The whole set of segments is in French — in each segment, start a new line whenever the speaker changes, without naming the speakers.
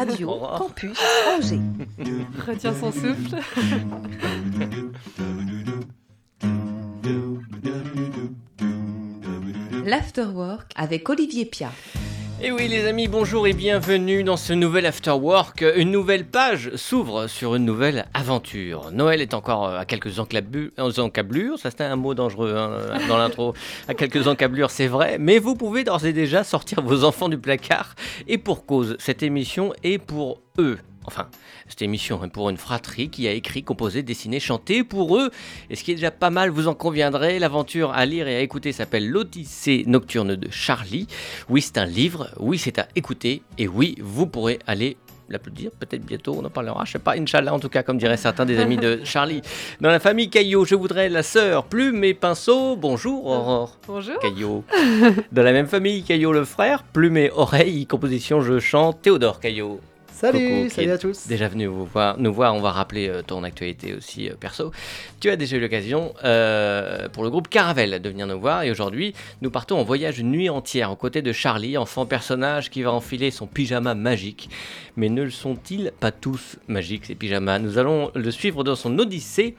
Radio Campus Angers.
Retiens son souffle.
L'Afterwork avec Olivier Pia.
Et oui les amis, bonjour et bienvenue dans ce nouvel After Work. Une nouvelle page s'ouvre sur une nouvelle aventure. Noël est encore à quelques encablures, ça c'était un mot dangereux hein, dans l'intro, à quelques encablures c'est vrai, mais vous pouvez d'ores et déjà sortir vos enfants du placard. Et pour cause, cette émission est pour eux. Enfin, cette émission est pour une fratrie qui a écrit, composé, dessiné, chanté pour eux. Et ce qui est déjà pas mal, vous en conviendrez, l'aventure à lire et à écouter s'appelle L'Odyssée nocturne de Charlie. Oui, c'est un livre, oui, c'est à écouter, et oui, vous pourrez aller l'applaudir, peut-être bientôt, on en parlera, je sais pas, Inch'Allah en tout cas, comme diraient certains des amis de Charlie. Dans la famille Caillot, je voudrais la sœur Plume et Pinceau, bonjour Aurore.
Bonjour.
Caillot. Dans la même famille, Caillot le frère, Plume et Oreille, composition je chante, Théodore Caillot.
Salut, salut à tous.
Déjà venu vous voir, nous voir, on va rappeler euh, ton actualité aussi euh, perso. Tu as déjà eu l'occasion euh, pour le groupe Caravelle de venir nous voir et aujourd'hui nous partons en voyage une nuit entière aux côtés de Charlie, enfant personnage qui va enfiler son pyjama magique. Mais ne le sont-ils pas tous magiques ces pyjamas? Nous allons le suivre dans son odyssée.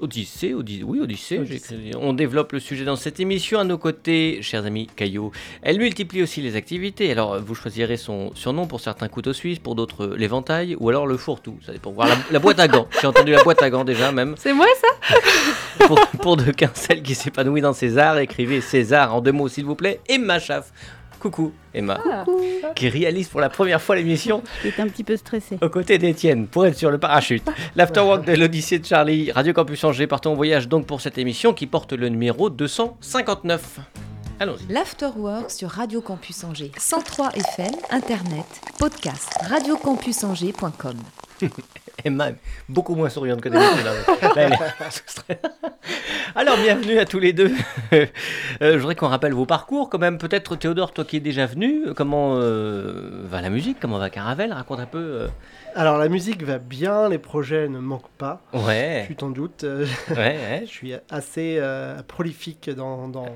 Odyssée, Odyssée, oui, Odyssée, j'ai écrit. On développe le sujet dans cette émission à nos côtés, chers amis Caillot. Elle multiplie aussi les activités. Alors, vous choisirez son surnom pour certains couteaux suisses, pour d'autres l'éventail, ou alors le fourre-tout. Ça dépend. Voir la, la boîte à gants. J'ai entendu la boîte à gants déjà, même.
C'est moi ça?
Pour, pour de quincelle qui s'épanouit dans César, écrivez César en deux mots, s'il vous plaît. Emma Schaff. Coucou, Emma.
Ah.
Qui réalise pour la première fois l'émission
J'étais un petit peu stressée.
aux côtés d'Étienne pour être sur le parachute. L'afterwork de l'Odyssée de Charlie, Radio Campus Angers, partons en voyage donc pour cette émission qui porte le numéro 259. Allons-y.
L'Afterwork sur Radio Campus Angers. 103 FM, Internet, podcast, radiocampusangers.com.
Emma beaucoup moins souriante que d'habitude. hein. Alors, bienvenue à tous les deux. Euh, je voudrais qu'on rappelle vos parcours quand même. Peut-être Théodore, toi qui es déjà venu, comment euh, va la musique? Comment va Caravelle? Raconte un peu. euh.
Alors la musique va bien, les projets ne manquent pas.
Ouais,
Tu t'en doutes, euh,
ouais, ouais.
je suis assez euh, prolifique dans, dans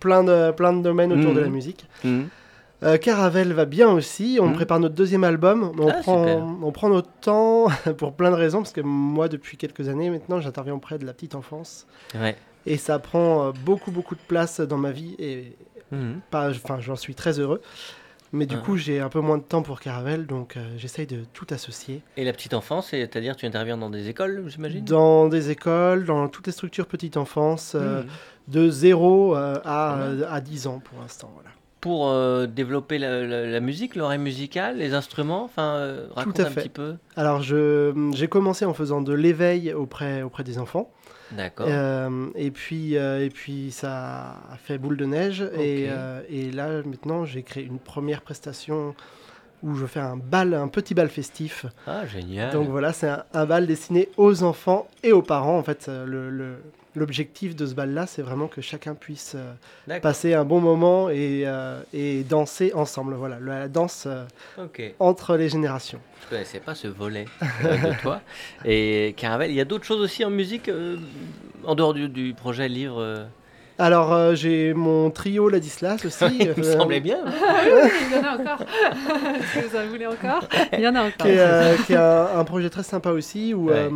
plein, de, plein de domaines autour de la
Mhm.
musique.
Mhm.
Euh, Caravelle va bien aussi, on
Mhm.
prépare notre deuxième album. On,
Ah,
prend, on prend notre temps pour plein de raisons, parce que moi depuis quelques années maintenant j'interviens auprès de la petite enfance.
Ouais.
Et ça prend euh, beaucoup beaucoup de place dans ma vie et
Mhm.
j'en suis très heureux. Mais du
Ouais.
coup j'ai un peu moins de temps pour Caravelle, donc euh, j'essaye de tout associer.
Et la petite enfance, c'est-à-dire tu interviens dans des écoles, j'imagine?
Dans des écoles, dans toutes les structures petite enfance, euh, de 0 euh, à,
Ah ouais.
à 10 ans pour l'instant. Voilà.
Pour euh, développer la, la- la musique, l'oreille musicale, les instruments, enfin, euh, raconte
à
un
fait.
petit peu.
Alors j'ai commencé en faisant de l'éveil auprès, auprès des enfants.
D'accord.
Euh, et, puis, et puis ça a fait boule de neige. Et, et là maintenant j'ai créé une première prestation où je fais un bal, un petit bal festif.
Ah, génial.
Donc voilà, c'est un, un bal destiné aux enfants et aux parents. En fait, le- le- l'objectif de ce bal-là, c'est vraiment que chacun puisse euh, passer un bon moment et, euh, et danser ensemble. Voilà, la danse euh, entre les générations.
Je connaissais pas ce volet de toi. Et Caravelle, il y a d'autres choses aussi en musique, euh, en dehors du, du projet livre
Alors, euh, j'ai mon trio Ladislas aussi.
Il me
euh,
semblait bien.
Il y en a encore. Est-ce que vous en voulez encore? Il y en a encore.
qui est, euh, qui est un, un projet très sympa aussi où,
Ouais.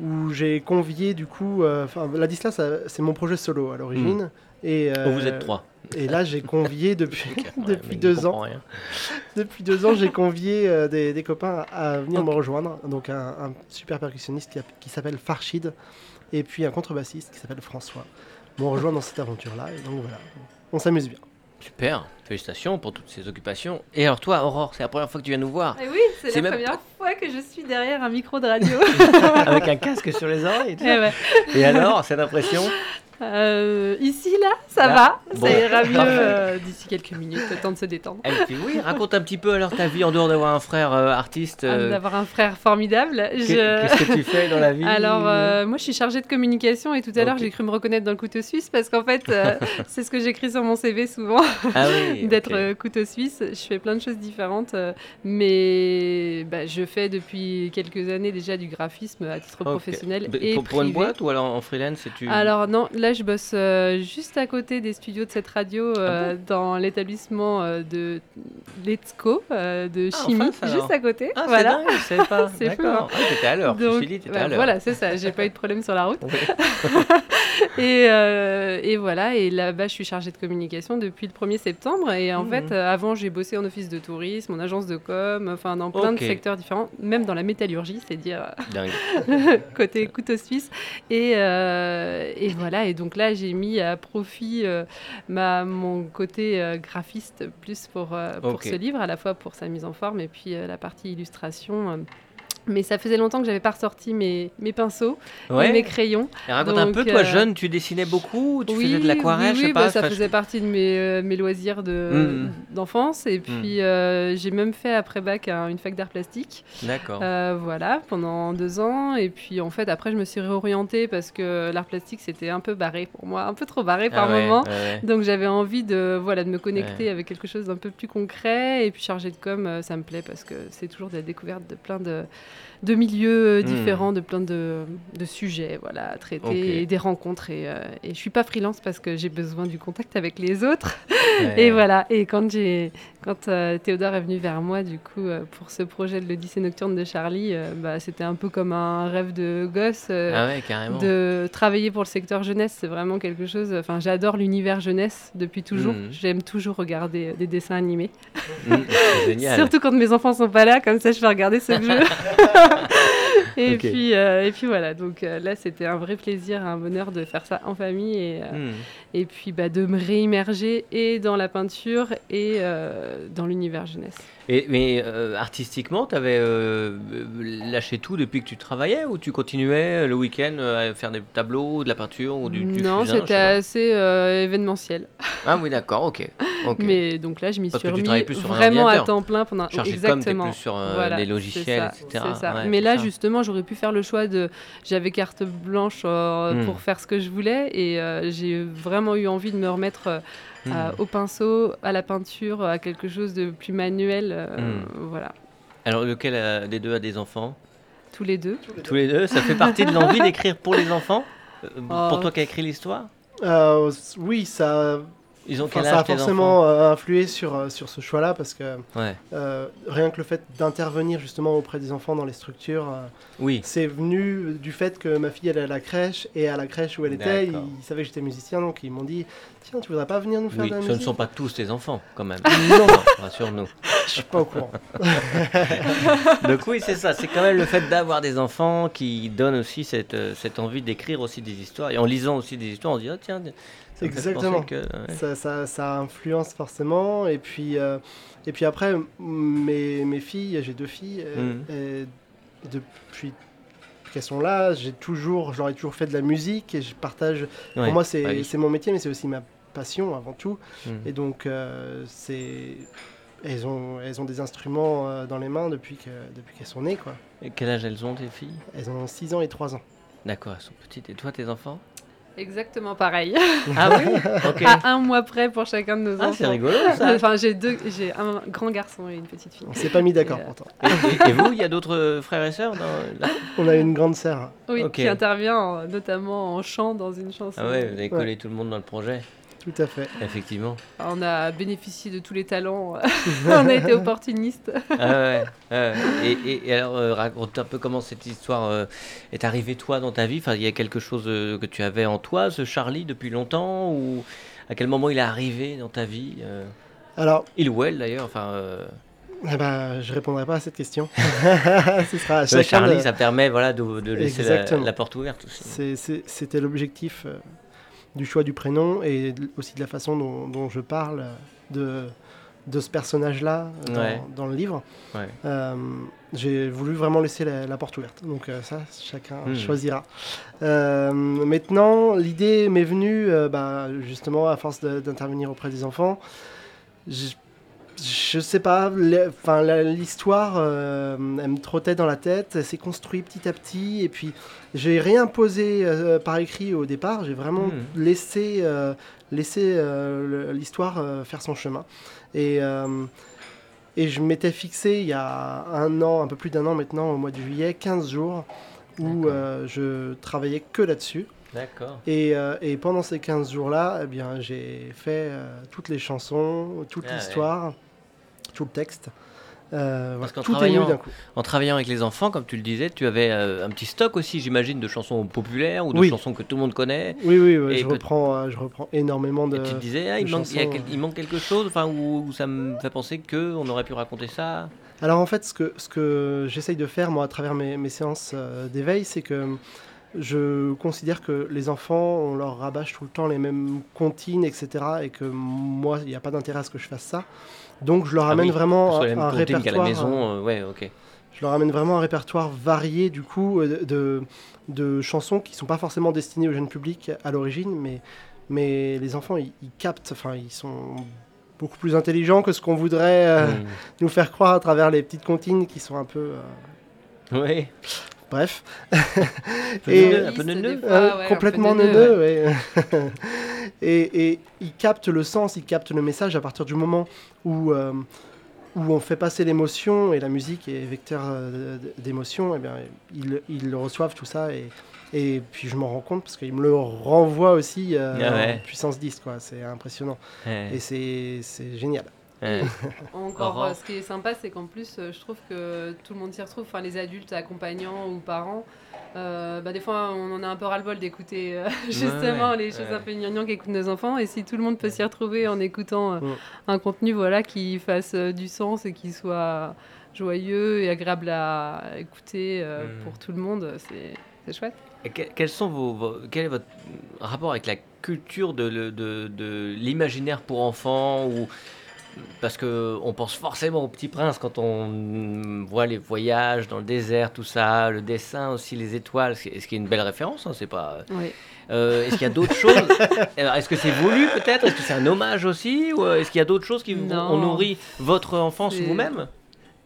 Euh, où j'ai convié du coup. euh, Enfin, Ladislas, ça- c'est mon projet solo à l'origine. Et,
Oh, vous
euh,
êtes trois.
Et là, j'ai convié depuis, depuis deux ans. Depuis deux ans, j'ai convié euh, des, des copains à venir me rejoindre. Donc un, un super percussionniste qui, qui s'appelle Farshid et puis un contrebassiste qui s'appelle François m'ont rejoint dans cette aventure-là. Et donc voilà, on s'amuse bien.
Super. Félicitations pour toutes ces occupations. Et alors toi, Aurore, c'est la première fois que tu viens nous voir
Eh oui, c'est la
même
première fois que je suis derrière un micro de radio.
avec un casque sur les oreilles. Et, tout
Eh ouais.
Et alors, cette impression?
Euh, ici, là, ça
Là.
va.
Bon.
Ça ira mieux euh, d'ici quelques minutes, le temps de se détendre.
Et puis oui, raconte un petit peu alors ta vie en dehors d'avoir un frère euh, artiste.
Ah, D'avoir un frère formidable. Je-
Qu'est-ce que tu fais dans la vie?
Alors, moi, je suis chargée de communication et tout à l'heure, j'ai cru me reconnaître dans le couteau suisse parce qu'en fait, c'est ce que j'écris sur mon CV souvent,
ah oui,
d'être couteau suisse. Je fais plein de choses différentes, mais bah, je fais depuis quelques années déjà du graphisme à titre professionnel et
pour, pour une
privé.
boîte ou alors en freelance tu...
Alors non, là, je bosse euh, juste à côté des studios de cette radio, euh, dans l'établissement euh, de euh, de
Ah,
chimie, juste à côté.
Ah,
voilà.
c'est dingue, je savais pas.
C'est fou,
D'accord. Ah, t'étais à l'heure. Je me
Donc,
suis dit, t'étais
bah,
à l'heure.
voilà, c'est ça. J'ai pas eu de problème sur la route. Et, et voilà, et là-bas, je suis chargée de communication depuis le 1er septembre. Et en
Mhm.
fait, avant, j'ai bossé en office de tourisme, en agence de com, enfin dans plein de secteurs différents, même dans la métallurgie, c'est dire côté couteau suisse. Et, et voilà, et donc là, j'ai mis à profit euh, ma, mon côté euh, graphiste plus pour, euh, pour ce livre, à la fois pour sa mise en forme et puis la partie illustration. Mais ça faisait longtemps que j'avais pas ressorti mes, mes pinceaux et mes
Ouais.
crayons.
Et raconte un peu, toi,
euh,
jeune, tu dessinais beaucoup ou tu faisais de l'aquarelle,
oui,
je sais
oui,
pas.
bah, ça
je-
faisait partie de mes, euh, mes loisirs de-
Mhm.
d'enfance. Et puis, euh, j'ai même fait après bac un- une fac d'art plastique.
D'accord.
Voilà, pendant deux ans. Et puis, en fait, après, je me suis réorientée parce que l'art plastique, c'était un peu barré pour moi, un peu trop barré par
Ah ouais,
moment.
ouais, ouais.
Donc, j'avais envie de, voilà, de me connecter
Ouais.
avec quelque chose d'un peu plus concret. Et puis, chargé de com, ça me plaît parce que c'est toujours de la découverte de plein de, de milieux euh,
Hmm.
différents, de plein de, de sujets voilà, à traiter et des rencontres. Et, euh, et je suis pas freelance parce que j'ai besoin du contact avec les autres.
Ouais.
Et voilà. Et quand j'ai, quand euh, Théodore est venu vers moi, du coup, euh, pour ce projet de l'Odyssée nocturne de Charlie, euh, bah, c'était un peu comme un rêve de gosse.
Ah ouais, carrément.
de travailler pour le secteur jeunesse, c'est vraiment quelque chose. Enfin, j'adore l'univers jeunesse depuis toujours.
Mhm.
J'aime toujours regarder des dessins animés.
Mmh, génial.
Surtout quand mes enfants sont pas là, comme ça je peux regarder ce que je veux. et, puis, et puis voilà, donc là c'était un vrai plaisir, un bonheur de faire ça en famille et,
Mmh.
et puis bah, de me réimmerger et dans la peinture et dans l'univers jeunesse.
Et, mais euh, artistiquement, tu avais lâché tout depuis que tu travaillais ou tu continuais le week-end euh, à faire des tableaux, de la peinture ou du, du
non, c'était assez euh, événementiel.
Ah oui, d'accord, ok.
Mais donc là je m'y suis remis
plus sur
vraiment à temps plein pendant
Chargé
exactement.
plus sur euh,
Voilà,
les logiciels,
ça,
etc.
c'est ça.
Ouais,
Mais là,
ça.
justement, j'aurais pu faire le choix de. J'avais carte blanche euh,
Hmm.
pour faire ce que je voulais et euh, j'ai vraiment eu envie de me remettre euh,
Hmm.
au pinceau, à la peinture, à quelque chose de plus manuel. Euh,
Hmm.
Voilà,
Alors, lequel euh, des deux a des enfants
tous les deux.
Tous les deux Ça fait partie de l'envie d'écrire pour les enfants? Euh,
Oh.
Pour toi qui as écrit l'histoire?
Euh, oui, ça,
Ils ont
enfin,
quel
ça a forcément euh, influé sur, euh, sur ce choix-là parce que
Ouais.
euh, rien que le fait d'intervenir justement auprès des enfants dans les structures, euh,
Oui.
c'est venu du fait que ma fille elle est à la crèche et à la crèche où elle était, ils, savaient que j'étais musicien donc ils m'ont dit tiens tu voudrais pas venir nous faire
Oui,
de la
ce
musique
ne sont pas tous tes enfants, quand même.
Non,
Rassure-nous.
je suis pas au courant.
Donc oui, c'est ça. C'est quand même le fait d'avoir des enfants qui donne aussi cette, cette envie d'écrire aussi des histoires. Et en lisant aussi des histoires, on dit, ah, tiens, ça
Exactement.
que... ouais.
ça, ça, ça influence forcément. Et puis, euh, et puis après, mes, mes filles, j'ai deux filles, euh, et depuis qu'elles sont là, j'ai toujours, je leur ai toujours fait de la musique et je partage.
Ouais,
Pour moi, c'est
bah
c'est mon métier, mais c'est aussi ma passion avant tout.
Mhm.
Et donc, euh, c'est. Elles ont, elles ont des instruments dans les mains depuis que depuis qu'elles sont nées. Quoi.
Et quel âge elles ont, tes filles?
Elles ont 6 ans et 3 ans.
D'accord, elles sont petites. Et toi, tes enfants?
Exactement pareil.
Ah oui
à un mois près pour chacun de nos
Ah,
enfants.
c'est rigolo, ça.
Enfin, j'ai deux, j'ai un grand garçon et une petite fille.
On s'est pas mis d'accord
Et, euh,
pourtant.
Et, et- et vous, il y a d'autres euh, frères et sœurs dans.
On a une grande sœur.
Oui, qui intervient en- notamment en chant dans une chanson.
Ah ouais, vous avez collé tout le monde dans le projet,
Tout à fait.
effectivement.
On a bénéficié de tous les talents. on a été opportunistes.
Ah ouais, ouais. Et, et- et alors, euh, raconte un peu comment cette histoire euh, est arrivée, toi, dans ta vie. Enfin, il y a quelque chose euh, que tu avais en toi, ce Charlie, depuis longtemps Ou à quel moment il est arrivé dans ta vie euh,
Alors,
Il ou elle, d'ailleurs. Enfin, euh,
eh ben, je répondrai pas à cette question. Ce sera
Charlie,
de-
ça permet voilà, de, de laisser la, porte ouverte
C'était l'objectif euh, du choix du prénom et aussi de la façon dont, dont je parle de, de ce personnage-là dans,
Ouais.
dans le livre.
Ouais.
Euh, J'ai voulu vraiment laisser la, la porte ouverte. Donc euh, ça, chacun
Hmm.
choisira. Euh, maintenant, l'idée m'est venue bah, justement à force d'intervenir auprès des enfants. Je, je sais pas, enfin l'histoire, euh, elle me trottait dans la tête, elle s'est construite petit à petit, et puis j'ai rien posé euh, par écrit au départ, j'ai vraiment
Mhm.
laissé, euh, laissé l'histoire faire son chemin. Et, et je m'étais fixé il y a un an, un peu plus d'un an maintenant, au mois de juillet, 15 jours, où je travaillais que là-dessus.
D'accord.
Et, euh, et pendant ces 15 jours-là, eh bien, j'ai fait euh, toutes les chansons, toute
Ah ouais.
Tout le texte. Euh,
Parce
voilà, est
travaillant-
nu d'un coup.
En travaillant avec les enfants, comme tu le disais, tu avais euh, un petit stock aussi, j'imagine, de chansons populaires ou de
Oui.
chansons que tout le monde connaît.
Oui, oui,
Et
je, reprends, euh, je reprends énormément de.
Et tu te disais, ah, il, manque, il y a
chansons,
quel- il manque quelque chose, enfin, où, où ça me fait penser que on aurait pu raconter ça.
Alors en fait, ce que, ce que j'essaye de faire, moi, à travers mes, mes séances d'éveil, c'est que je considère que les enfants, on leur rabâche tout le temps les mêmes comptines, etc. Et que moi, il n'y a pas d'intérêt à ce que je fasse ça. Donc je leur
Ah
amène
oui,
vraiment un, répertoire.
la maison, euh, ouais, ok.
Je leur amène vraiment un répertoire varié du coup euh, de, de chansons qui sont pas forcément destinées au jeune public à l'origine, mais, mais les enfants ils, ils captent, enfin ils sont beaucoup plus intelligents que ce qu'on voudrait euh,
Hmm.
nous faire croire à travers les petites comptines qui sont un peu... euh,
Ouais.
bref.
Un peu
Et-
neuneux, un peu neuneux.
fois, ouais,
complètement
neuneux,
neuneux, ouais. et, et ils captent le sens, ils captent le message à partir du moment où, euh, où on fait passer l'émotion et la musique est vecteur euh, d'émotion, et bien ils, ils reçoivent tout ça et, et puis je m'en rends compte parce qu'ils me le renvoient aussi euh,
Ah ouais.
en puissance 10, quoi. C'est impressionnant
Ouais,
et c'est c'est génial.
ouais.
Encore, euh, ce qui est sympa, c'est qu'en plus, euh, je trouve que tout le monde s'y retrouve, enfin les adultes, accompagnants ou parents. Euh, bah, des fois, on en a un peu ras-le-bol d'écouter euh, justement
ouais,
les choses
ouais.
un peu gnangnang qu'écoutent nos enfants. Et si tout le monde peut s'y retrouver en écoutant euh,
Mm.
un contenu voilà, qui fasse du sens et qui soit joyeux et agréable à écouter euh,
Mm.
pour tout le monde, c'est c'est chouette.
Et que- quels sont vos, vos- quel est votre rapport avec la culture de, de, de l'imaginaire pour enfants ou parce que on pense forcément au Petit Prince quand on voit les voyages dans le désert, tout ça, le dessin aussi, les étoiles, ce qui est une belle référence, hein, c'est pas.
Oui.
Euh, est-ce qu'il y a d'autres choses Est-ce que c'est voulu peut-être? Est-ce que c'est un hommage aussi? Ou euh, est-ce qu'il y a d'autres choses qui ont nourri votre enfance vous-même?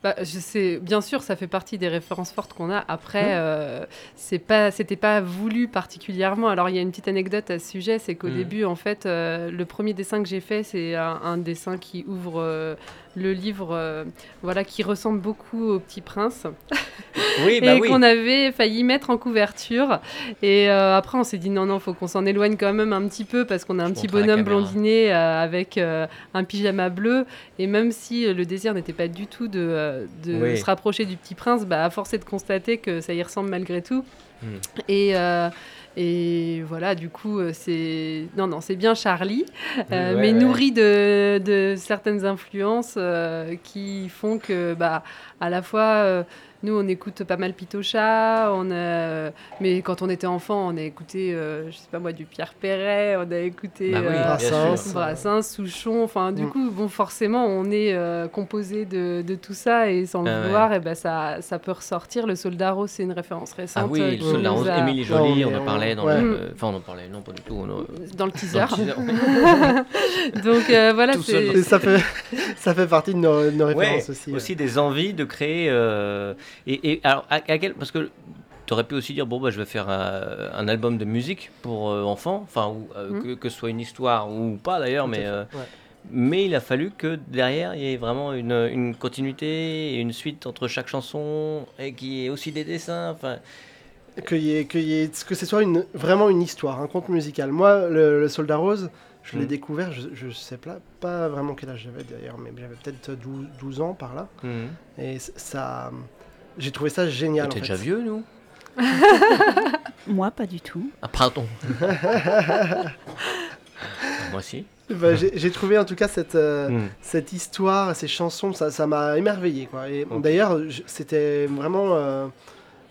Bah, je sais, bien sûr, ça fait partie des références fortes qu'on a. Après,
Mmh.
euh, c'est pas, c'était pas voulu particulièrement. Alors, il y a une petite anecdote à ce sujet, c'est qu'au
Mmh.
début, en fait, euh, le premier dessin que j'ai fait, c'est un, un dessin qui ouvre euh, le livre, euh, voilà, qui ressemble beaucoup au Petit Prince
Oui, bah
et
oui.
qu'on avait failli mettre en couverture. Et euh, après, on s'est dit non, non, faut qu'on s'en éloigne quand même un petit peu parce qu'on a un
Je
petit bonhomme blondinet euh, avec un pyjama bleu. Et même si le désir n'était pas du tout de, de
Oui.
se rapprocher du petit prince, bah, à force est de constater que ça y ressemble malgré tout.
Hmm.
Et. Et voilà, du coup, euh, c'est non, non, c'est bien Charlie, euh,
Ouais,
mais
ouais.
nourri de, de certaines influences euh, qui font que, bah, à la fois, nous, on écoute pas mal Pitocha, on a, mais quand on était enfant, on a écouté, euh, je sais pas moi, du Pierre Perret, on a écouté
Bah oui,
euh.
Brassens,
Brassens, Souchon, enfin, du
Mm.
coup, bon, forcément, on est euh, composé de, de tout ça et sans
Ah
le
ouais.
vouloir, et ben ça, ça peut ressortir. Le Soldat Rose, c'est une référence récente.
Ah oui,
euh,
le
nous
rose,
a-
Émilie Jolie,
mais
on en
on-
parlait dans
ouais.
le. Enfin, on en parlait, non, pas du tout. on
dans le teaser.
dans le teaser.
Donc euh, voilà, c'est
ça fait, ça fait partie de nos, nos
Ouais,
références aussi.
aussi des envies de créer. Et, et alors, à, à quel, parce que tu aurais pu aussi dire bon, bah, je vais faire un, un album de musique pour euh, enfants, enfin, ou, euh,
Mhm.
que, que ce soit une histoire ou pas d'ailleurs, mais. euh,
ouais.
mais il a fallu que derrière il y ait vraiment une, une continuité et une suite entre chaque chanson et qu'il y ait aussi des dessins. Enfin,
Qu'il y ait- qu'il y ait- que ce soit une, vraiment une histoire, un conte musical. Moi, le, le Soldat Rose, je l'ai
Mm.
découvert, je, je sais pas, pas vraiment quel âge j'avais d'ailleurs, mais j'avais peut-être 12, 12 ans par là.
mhm.
Et ça, j'ai trouvé ça génial.
On
en
était
fait.
déjà vieux, nous
Moi, pas du tout.
Ah, pardon. Moi aussi.
Bah, j'ai trouvé en tout cas cette, euh,
Mhm.
cette histoire, ces chansons, ça ça m'a émerveillé. Quoi. Et d'ailleurs, c'était vraiment euh,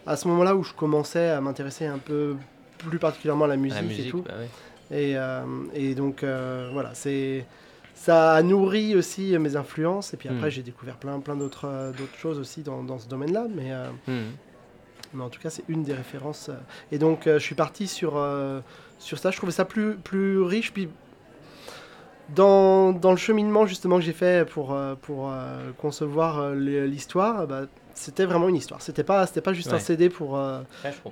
à ce moment-là où je commençais à m'intéresser un peu plus particulièrement à la musique,
La musique,
et tout.
bah ouais.
Et, euh, et donc euh, voilà, c'est ça a nourri aussi mes influences. Et puis après,
Mm.
j'ai découvert plein, plein d'autres euh, choses aussi dans, dans ce domaine-là. Mais, euh,
Mhm.
mais en tout cas, c'est une des références. euh. Et donc, je suis parti sur, sur ça. Je trouvais ça plus, plus riche. Puis dans, dans le cheminement justement que j'ai fait pour, euh, pour euh, concevoir euh, l'histoire, bah, c'était vraiment une histoire. C'était pas, c'était pas juste un. CD pour
Ouais,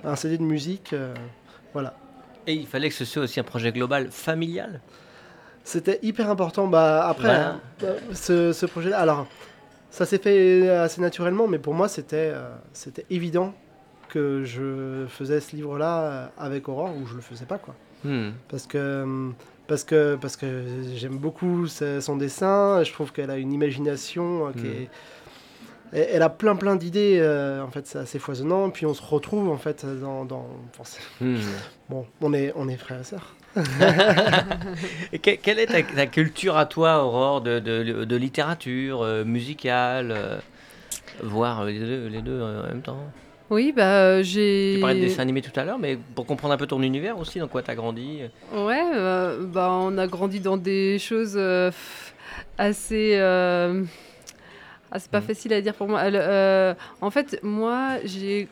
un CD de musique. voilà.
Et il fallait que ce soit aussi un projet global familial?
C'était hyper important. Bah, après,
Voilà.
hein, ce, ce projet-là, alors, ça s'est fait assez naturellement, mais pour moi, c'était euh, c'était évident que je faisais ce livre-là avec Aurore ou je le faisais pas quoi.
Hmm.
Parce que parce que parce que j'aime beaucoup son dessin. Je trouve qu'elle a une imagination euh, qui
Hmm.
est elle a plein plein d'idées, euh, en fait c'est assez foisonnant, puis on se retrouve en fait dans... dans...
Hmm.
bon, on est, on est frères et sœurs.
Que- quelle est ta, ta culture à toi, Aurore, de, de- de littérature, euh, musicale, euh, voire les deux, les deux euh, en même temps?
Oui, bah euh, j'ai.
Tu parlais de dessin animé tout à l'heure, mais pour comprendre un peu ton univers aussi, dans quoi tu as grandi?
Ouais, euh, bah, on a grandi dans des choses euh, assez. Ah, c'est pas
Mhm.
facile à dire pour moi. Elle, euh, en fait, moi,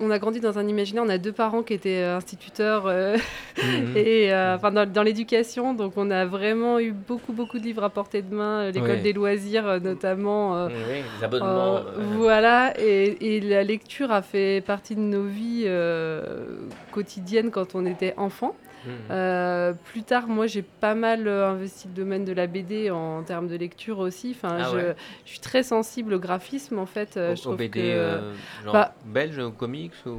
on a grandi dans un imaginaire. On a deux parents qui étaient euh, instituteurs euh,
Mhm.
et euh, enfin dans, dans l'éducation, donc on a vraiment eu beaucoup beaucoup de livres à portée de main. L'école des loisirs, notamment.
Oui, les abonnements.
voilà, et, et la lecture a fait partie de nos vies quotidiennes quand on était enfant.
Mhm.
Euh, plus tard, moi, j'ai pas mal euh, investi le domaine de la BD en termes de lecture aussi. Enfin,
Ah
je,
ouais.
je suis très sensible au graphisme, en fait. Euh,
Au-
je
BD
que,
euh, genre
bah-
belge, ou comics ou...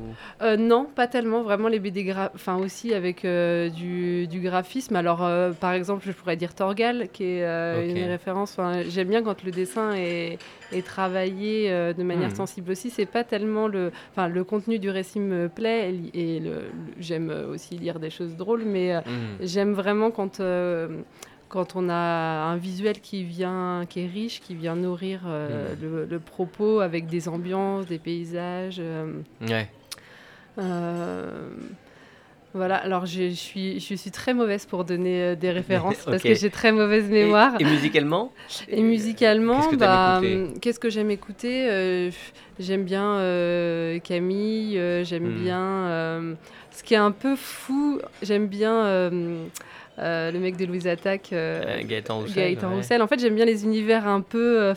non, pas tellement. Vraiment, les BD, enfin aussi avec du, du graphisme. Alors, par exemple, je pourrais dire Torgal, qui est une référence. Enfin, j'aime bien quand le dessin est, est travaillé de manière
Mhm.
sensible aussi. C'est pas tellement le, enfin, le contenu du récit me plaît et, j'aime aussi lire des choses drôles, mais euh,
Mhm.
J'aime vraiment quand, euh, quand on a un visuel qui vient, qui est riche, qui vient nourrir euh,
Mhm.
le, le propos avec des ambiances, des paysages. euh,
Ouais.
euh, voilà, alors je je suis, je suis très mauvaise pour donner des références parce que j'ai très mauvaise mémoire.
Et, musicalement
Et musicalement,
Qu'est-ce que
bah, hum, qu'est-ce que j'aime écouter? J'aime bien Camille, j'aime
Hmm.
bien. Ce qui est un peu fou, j'aime bien euh, euh, le mec de Louise Attaque, euh,
Euh, Gaëtan Roussel.
Gaëtan
ouais.
Roussel. En fait, j'aime bien les univers un peu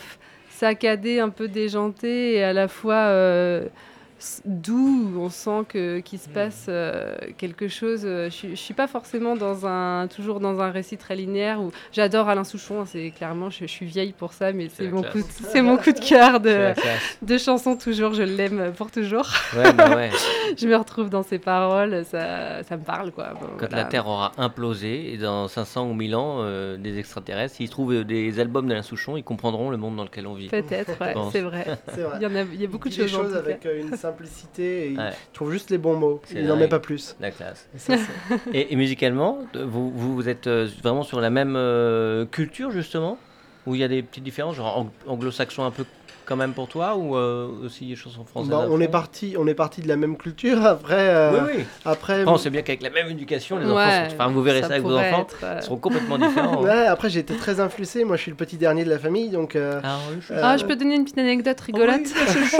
saccadés, un peu déjantés et à la fois doux. où On sent que qu'il se passe euh, quelque chose. euh, Je suis- je suis pas forcément dans un toujours dans un récit très linéaire. Où j'adore Alain Souchon. hein, C'est clairement, je, je suis vieille pour ça, mais
C'est
mon
classe.
coup, de- c'est mon coup de cœur de, de chanson toujours. Je l'aime pour toujours.
Ouais, bah ouais.
je me retrouve dans ses paroles. Ça, ça me parle quoi. Bon,
Quand
voilà.
la Terre aura implosé, et dans 500 ou 1000 ans, euh, des extraterrestres, s'ils trouvent des albums d'Alain Souchon, ils comprendront le monde dans lequel on vit.
Peut-être, ouais, c'est vrai. Il y en a, il y a beaucoup de choses.
avec euh, une simplicité et il trouve juste les bons mots. Il n'en met pas plus.
La classe.
Et ça, c'est-
Et, et musicalement, vous, vous, êtes euh, vraiment sur la même euh, culture, justement? Où il y a des petites différences, genre ang- anglo-saxon un peu quand même pour toi, ou euh, aussi les chansons françaises à
on est parti, on est parti de la même culture. Après, euh,
Oui, oui.
après,
on sait bien qu'avec la même éducation, les enfants
Ouais,
sont... Enfin, vous verrez ça, avec vos enfants,
être, euh,
ils seront complètement différents.
ouais, après j'ai été très influencé. Moi, je suis le petit dernier de la famille, donc. euh,
Ah, oui, je-
Euh,
Ah, je peux donner une petite anecdote rigolote.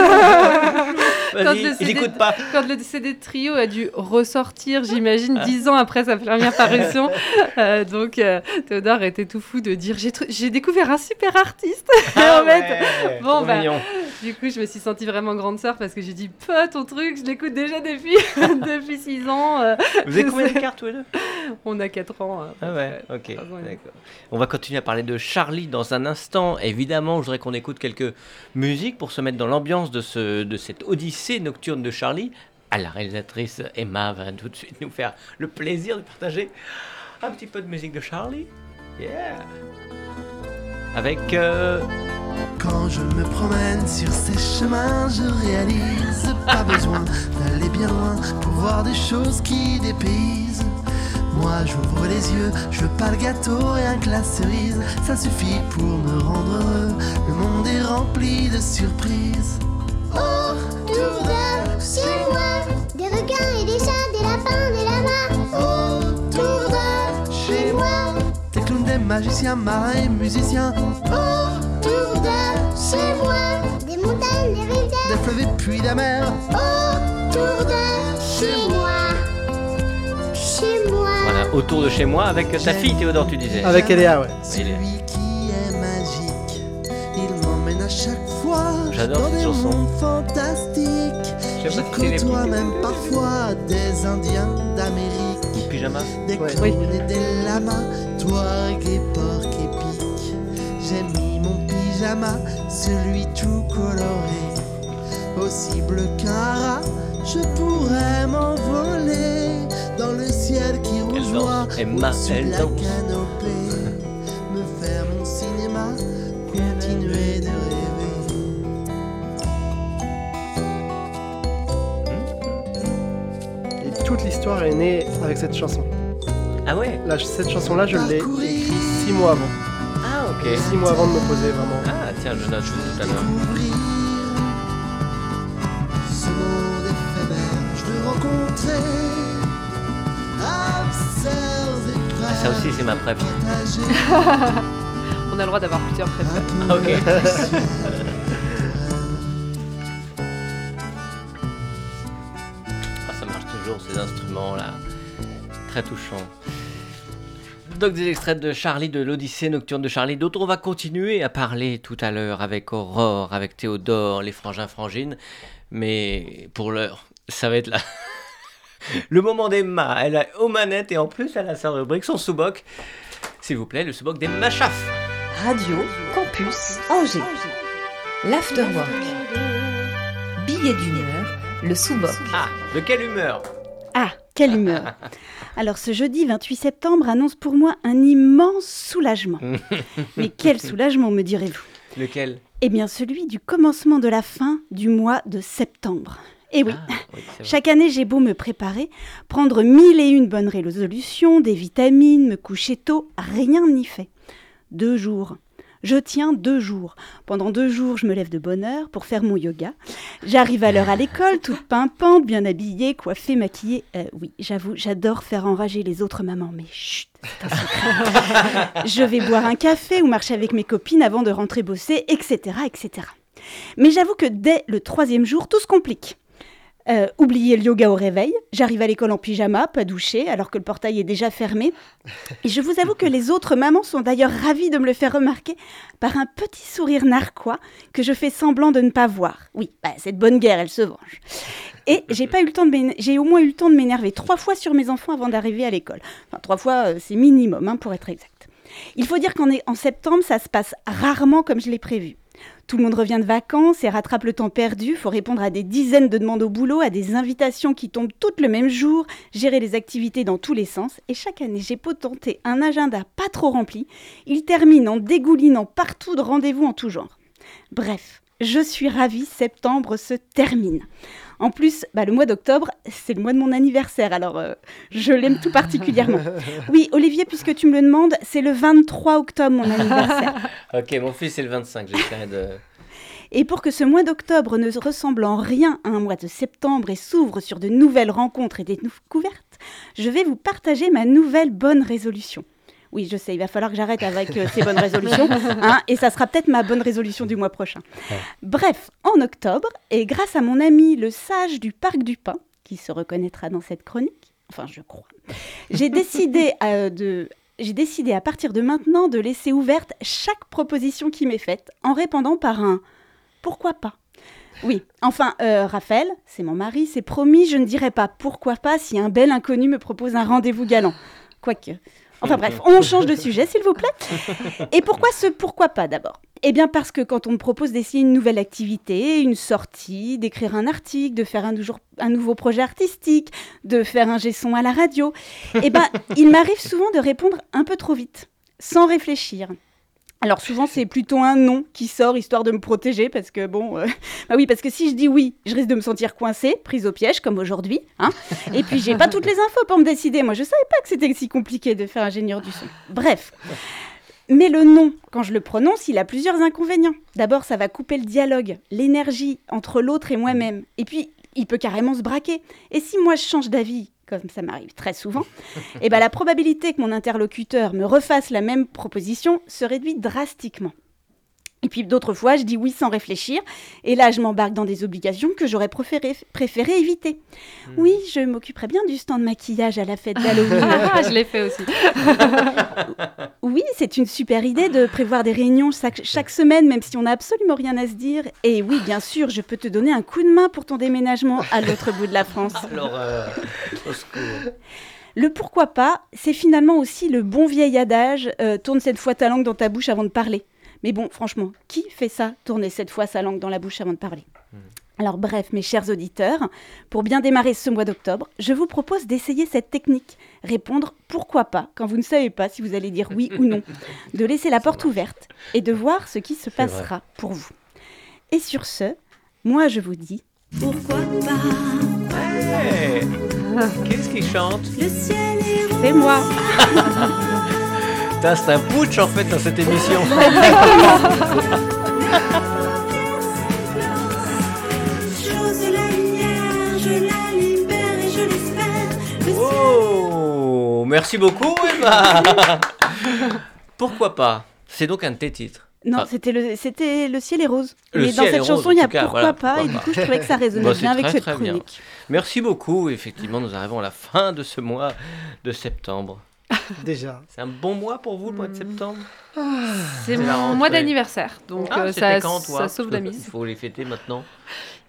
Quand
Vas-y,
le
ils
CD
pas.
Quand le CD Trio a dû ressortir, j'imagine,
Ah.
dix ans après sa première parution, euh, donc euh, Théodore était tout fou de dire j'ai découvert un super artiste.
Ah
en fait,
ouais,
bon, bah,
mignon.
du coup, je me suis sentie vraiment grande sœur parce que j'ai dit pas ton truc, je l'écoute déjà depuis depuis six ans. euh,
Vous avez combien de cartes tous les deux?
On a quatre ans. hein.
Ah ouais, ok. D'accord. On va continuer à parler de Charlie dans un instant. Évidemment, je voudrais qu'on écoute quelques musiques pour se mettre dans l'ambiance de, ce, de cette odyssée nocturne de Charlie. Ah, la réalisatrice Emma va tout de suite nous faire le plaisir de partager un petit peu de musique de Charlie. Yeah Avec... euh,
Quand je me promène sur ces chemins, je réalise pas besoin d'aller bien loin pour voir des choses qui dépaysent. Moi j'ouvre les yeux, je veux pas le gâteau, rien que la cerise, ça suffit pour me rendre heureux. Le monde est rempli de surprises.
Autour de chez moi, des requins et des chats, des lapins, des lamas. Autour
Des magiciens, marins et musiciens,
autour de chez moi, des montagnes, des rivières.
des fleuves et puis des mers.
Autour de chez moi, chez moi.
voilà, autour de chez moi avec ta fille Théodore, tu disais.
avec Eléa, ouais.
Celui qui est magique, il m'emmène à chaque fois
J'adore
dans
cette
des
chanson.
mondes fantastiques.
Je
côtoie
petits
même parfois des Indiens d'Amérique,
pyjamas.
des
Ouais.
clowns et des lamas, toi et porc épic. J'ai mis mon pyjama, celui tout coloré, aussi bleu qu'un rat. je pourrais m'envoler dans le ciel qui rougeoie au-dessus
elle
de la canopée. Me faire mon cinéma, continuer de rêver.
Et toute l'histoire est née avec cette chanson.
Ah ouais
Là, cette chanson-là, je l'ai écrite six mois avant.
Ah ok.
Six mois avant de me poser vraiment.
Ah tiens, je note tout à l'heure. Ah, ça aussi c'est ma préf.
partager.
On a le droit d'avoir plusieurs préférés.
Ah, ok. Ah, ça marche toujours ces instruments là. Très touchant. Donc des extraits de Charlie de l'Odyssée nocturne de Charlie, d'autres on va continuer à parler tout à l'heure avec Aurore, avec Théodore, les frangins frangines. Mais pour l'heure, ça va être là. Le moment d'Emma, elle a aux manettes et en plus elle a sa rubrique, son sous-boc. S'il vous plaît, le sous-boc des Machaf.
Radio Campus Angers. L'Afterwork. Billet d'humeur, le sous-boc.
Ah, de quelle humeur?
Ah, quelle humeur Alors ce jeudi 28 septembre annonce pour moi un immense soulagement. Mais quel soulagement me direz-vous?
Lequel?
Eh bien celui du commencement de la fin du mois de septembre. Eh oui,
Ah, oui,
chaque année j'ai beau me préparer, prendre mille et une bonnes résolutions, des vitamines, me coucher tôt, rien n'y fait. Deux jours. Je tiens deux jours. Pendant deux jours, je me lève de bonne heure pour faire mon yoga. J'arrive à l'heure à l'école, toute pimpante, bien habillée, coiffée, maquillée. Euh, oui, j'avoue, j'adore faire enrager les autres mamans, mais chut, c'est un secret. je vais boire un café ou marcher avec mes copines avant de rentrer bosser, etc., etc. Mais j'avoue que dès le troisième jour, tout se complique. Euh, oublier le yoga au réveil, j'arrive à l'école en pyjama, pas douché, alors que le portail est déjà fermé. Et je vous avoue que les autres mamans sont d'ailleurs ravies de me le faire remarquer par un petit sourire narquois que je fais semblant de ne pas voir. Oui, bah, cette bonne guerre, elle se venge. Et j'ai pas eu le temps de j'ai au moins eu le temps de m'énerver trois fois sur mes enfants avant d'arriver à l'école. Enfin, trois fois, euh, c'est minimum, hein, pour être exact. Il faut dire qu'en en septembre, ça se passe rarement comme je l'ai prévu. Tout le monde revient de vacances et rattrape le temps perdu. faut répondre à des dizaines de demandes au boulot, à des invitations qui tombent toutes le même jour, gérer les activités dans tous les sens. Et chaque année, j'ai potenté un agenda pas trop rempli. Il termine en dégoulinant partout de rendez-vous en tout genre. Bref, je suis ravie, septembre se termine. En plus, bah, le mois d'octobre, c'est le mois de mon anniversaire, alors euh, je l'aime tout particulièrement. Oui, Olivier, puisque tu me le demandes, c'est le 23 octobre mon anniversaire.
Ok, mon fils c'est le 25, j'essaierai de...
Et pour que ce mois d'octobre ne ressemble en rien à un mois de septembre et s'ouvre sur de nouvelles rencontres et des découvertes, je vais vous partager ma nouvelle bonne résolution. Oui, je sais, il va falloir que j'arrête avec euh, ces bonnes résolutions, hein, et ça sera peut-être ma bonne résolution du mois prochain. Bref, en octobre, et grâce à mon ami le sage du Parc du Pin, qui se reconnaîtra dans cette chronique, enfin je crois, j'ai décidé euh, de... J'ai décidé à partir de maintenant de laisser ouverte chaque proposition qui m'est faite en répondant par un pourquoi pas Oui, enfin, euh, Raphaël, c'est mon mari, c'est promis, je ne dirai pas pourquoi pas si un bel inconnu me propose un rendez-vous galant. Quoique. Enfin bref, on change de sujet, s'il vous plaît. Et pourquoi ce pourquoi pas d'abord? Eh bien parce que quand on me propose d'essayer une nouvelle activité, une sortie, d'écrire un article, de faire un, nouveau- un nouveau projet artistique, de faire un gesson à la radio, eh ben il m'arrive souvent de répondre un peu trop vite, sans réfléchir. Alors souvent c'est plutôt un non qui sort histoire de me protéger parce que bon, euh, bah oui parce que si je dis oui, je risque de me sentir coincée, prise au piège comme aujourd'hui, hein. Et puis j'ai pas toutes les infos pour me décider. Moi je savais pas que c'était si compliqué de faire ingénieur du son. Bref. Mais le non, quand je le prononce, il a plusieurs inconvénients. D'abord, ça va couper le dialogue, l'énergie entre l'autre et moi-même. Et puis, il peut carrément se braquer. Et si moi je change d'avis, comme ça m'arrive très souvent, eh ben la probabilité que mon interlocuteur me refasse la même proposition se réduit drastiquement. Et puis d'autres fois, je dis oui sans réfléchir, et là je m'embarque dans des obligations que j'aurais préféré, préféré éviter. Oui, je m'occuperai bien du stand maquillage à la fête d'Halloween.
Ah, je l'ai fait aussi.
Oui, c'est une super idée de prévoir des réunions chaque, chaque semaine, même si on n'a absolument rien à se dire. Et oui, bien sûr, je peux te donner un coup de main pour ton déménagement à l'autre bout de la France.
Alors, euh, au secours.
Le pourquoi pas, c'est finalement aussi le bon vieil adage euh, tourne cette fois ta langue dans ta bouche avant de parler. Mais bon, franchement, qui fait ça, tourner cette fois sa langue dans la bouche avant de parler? Alors bref, mes chers auditeurs, pour bien démarrer ce mois d'octobre, je vous propose d'essayer cette technique. Répondre pourquoi pas quand vous ne savez pas si vous allez dire oui ou non. De laisser la porte ouverte et de voir ce qui se passera pour vous. Et sur ce, moi je vous dis
Pourquoi pas
Hey Qu'est-ce qu'il chante?
Le ciel est
c'est moi.
Putain, C'est un putsch en fait dans cette émission.
Et
Oh Merci beaucoup Emma Pourquoi pas? C'est donc un de tes titres.
Non,
Ah.
c'était le, c'était le ciel est rose.
Le
Mais dans cette
rose,
chanson, il y a
cas,
pourquoi
voilà,
pas, et
pourquoi
du coup, je trouvais que ça résonnait
Bah, c'est
bien avec
très,
cette
très bien. Merci beaucoup. Effectivement, nous arrivons à la fin de ce mois de septembre.
Déjà.
C'est un bon mois pour vous, le mois de septembre
C'est
la
mon mois d'anniversaire, donc
Ah,
euh, ça,
quand, toi
ça sauve la
Il
mise.
faut les fêter maintenant.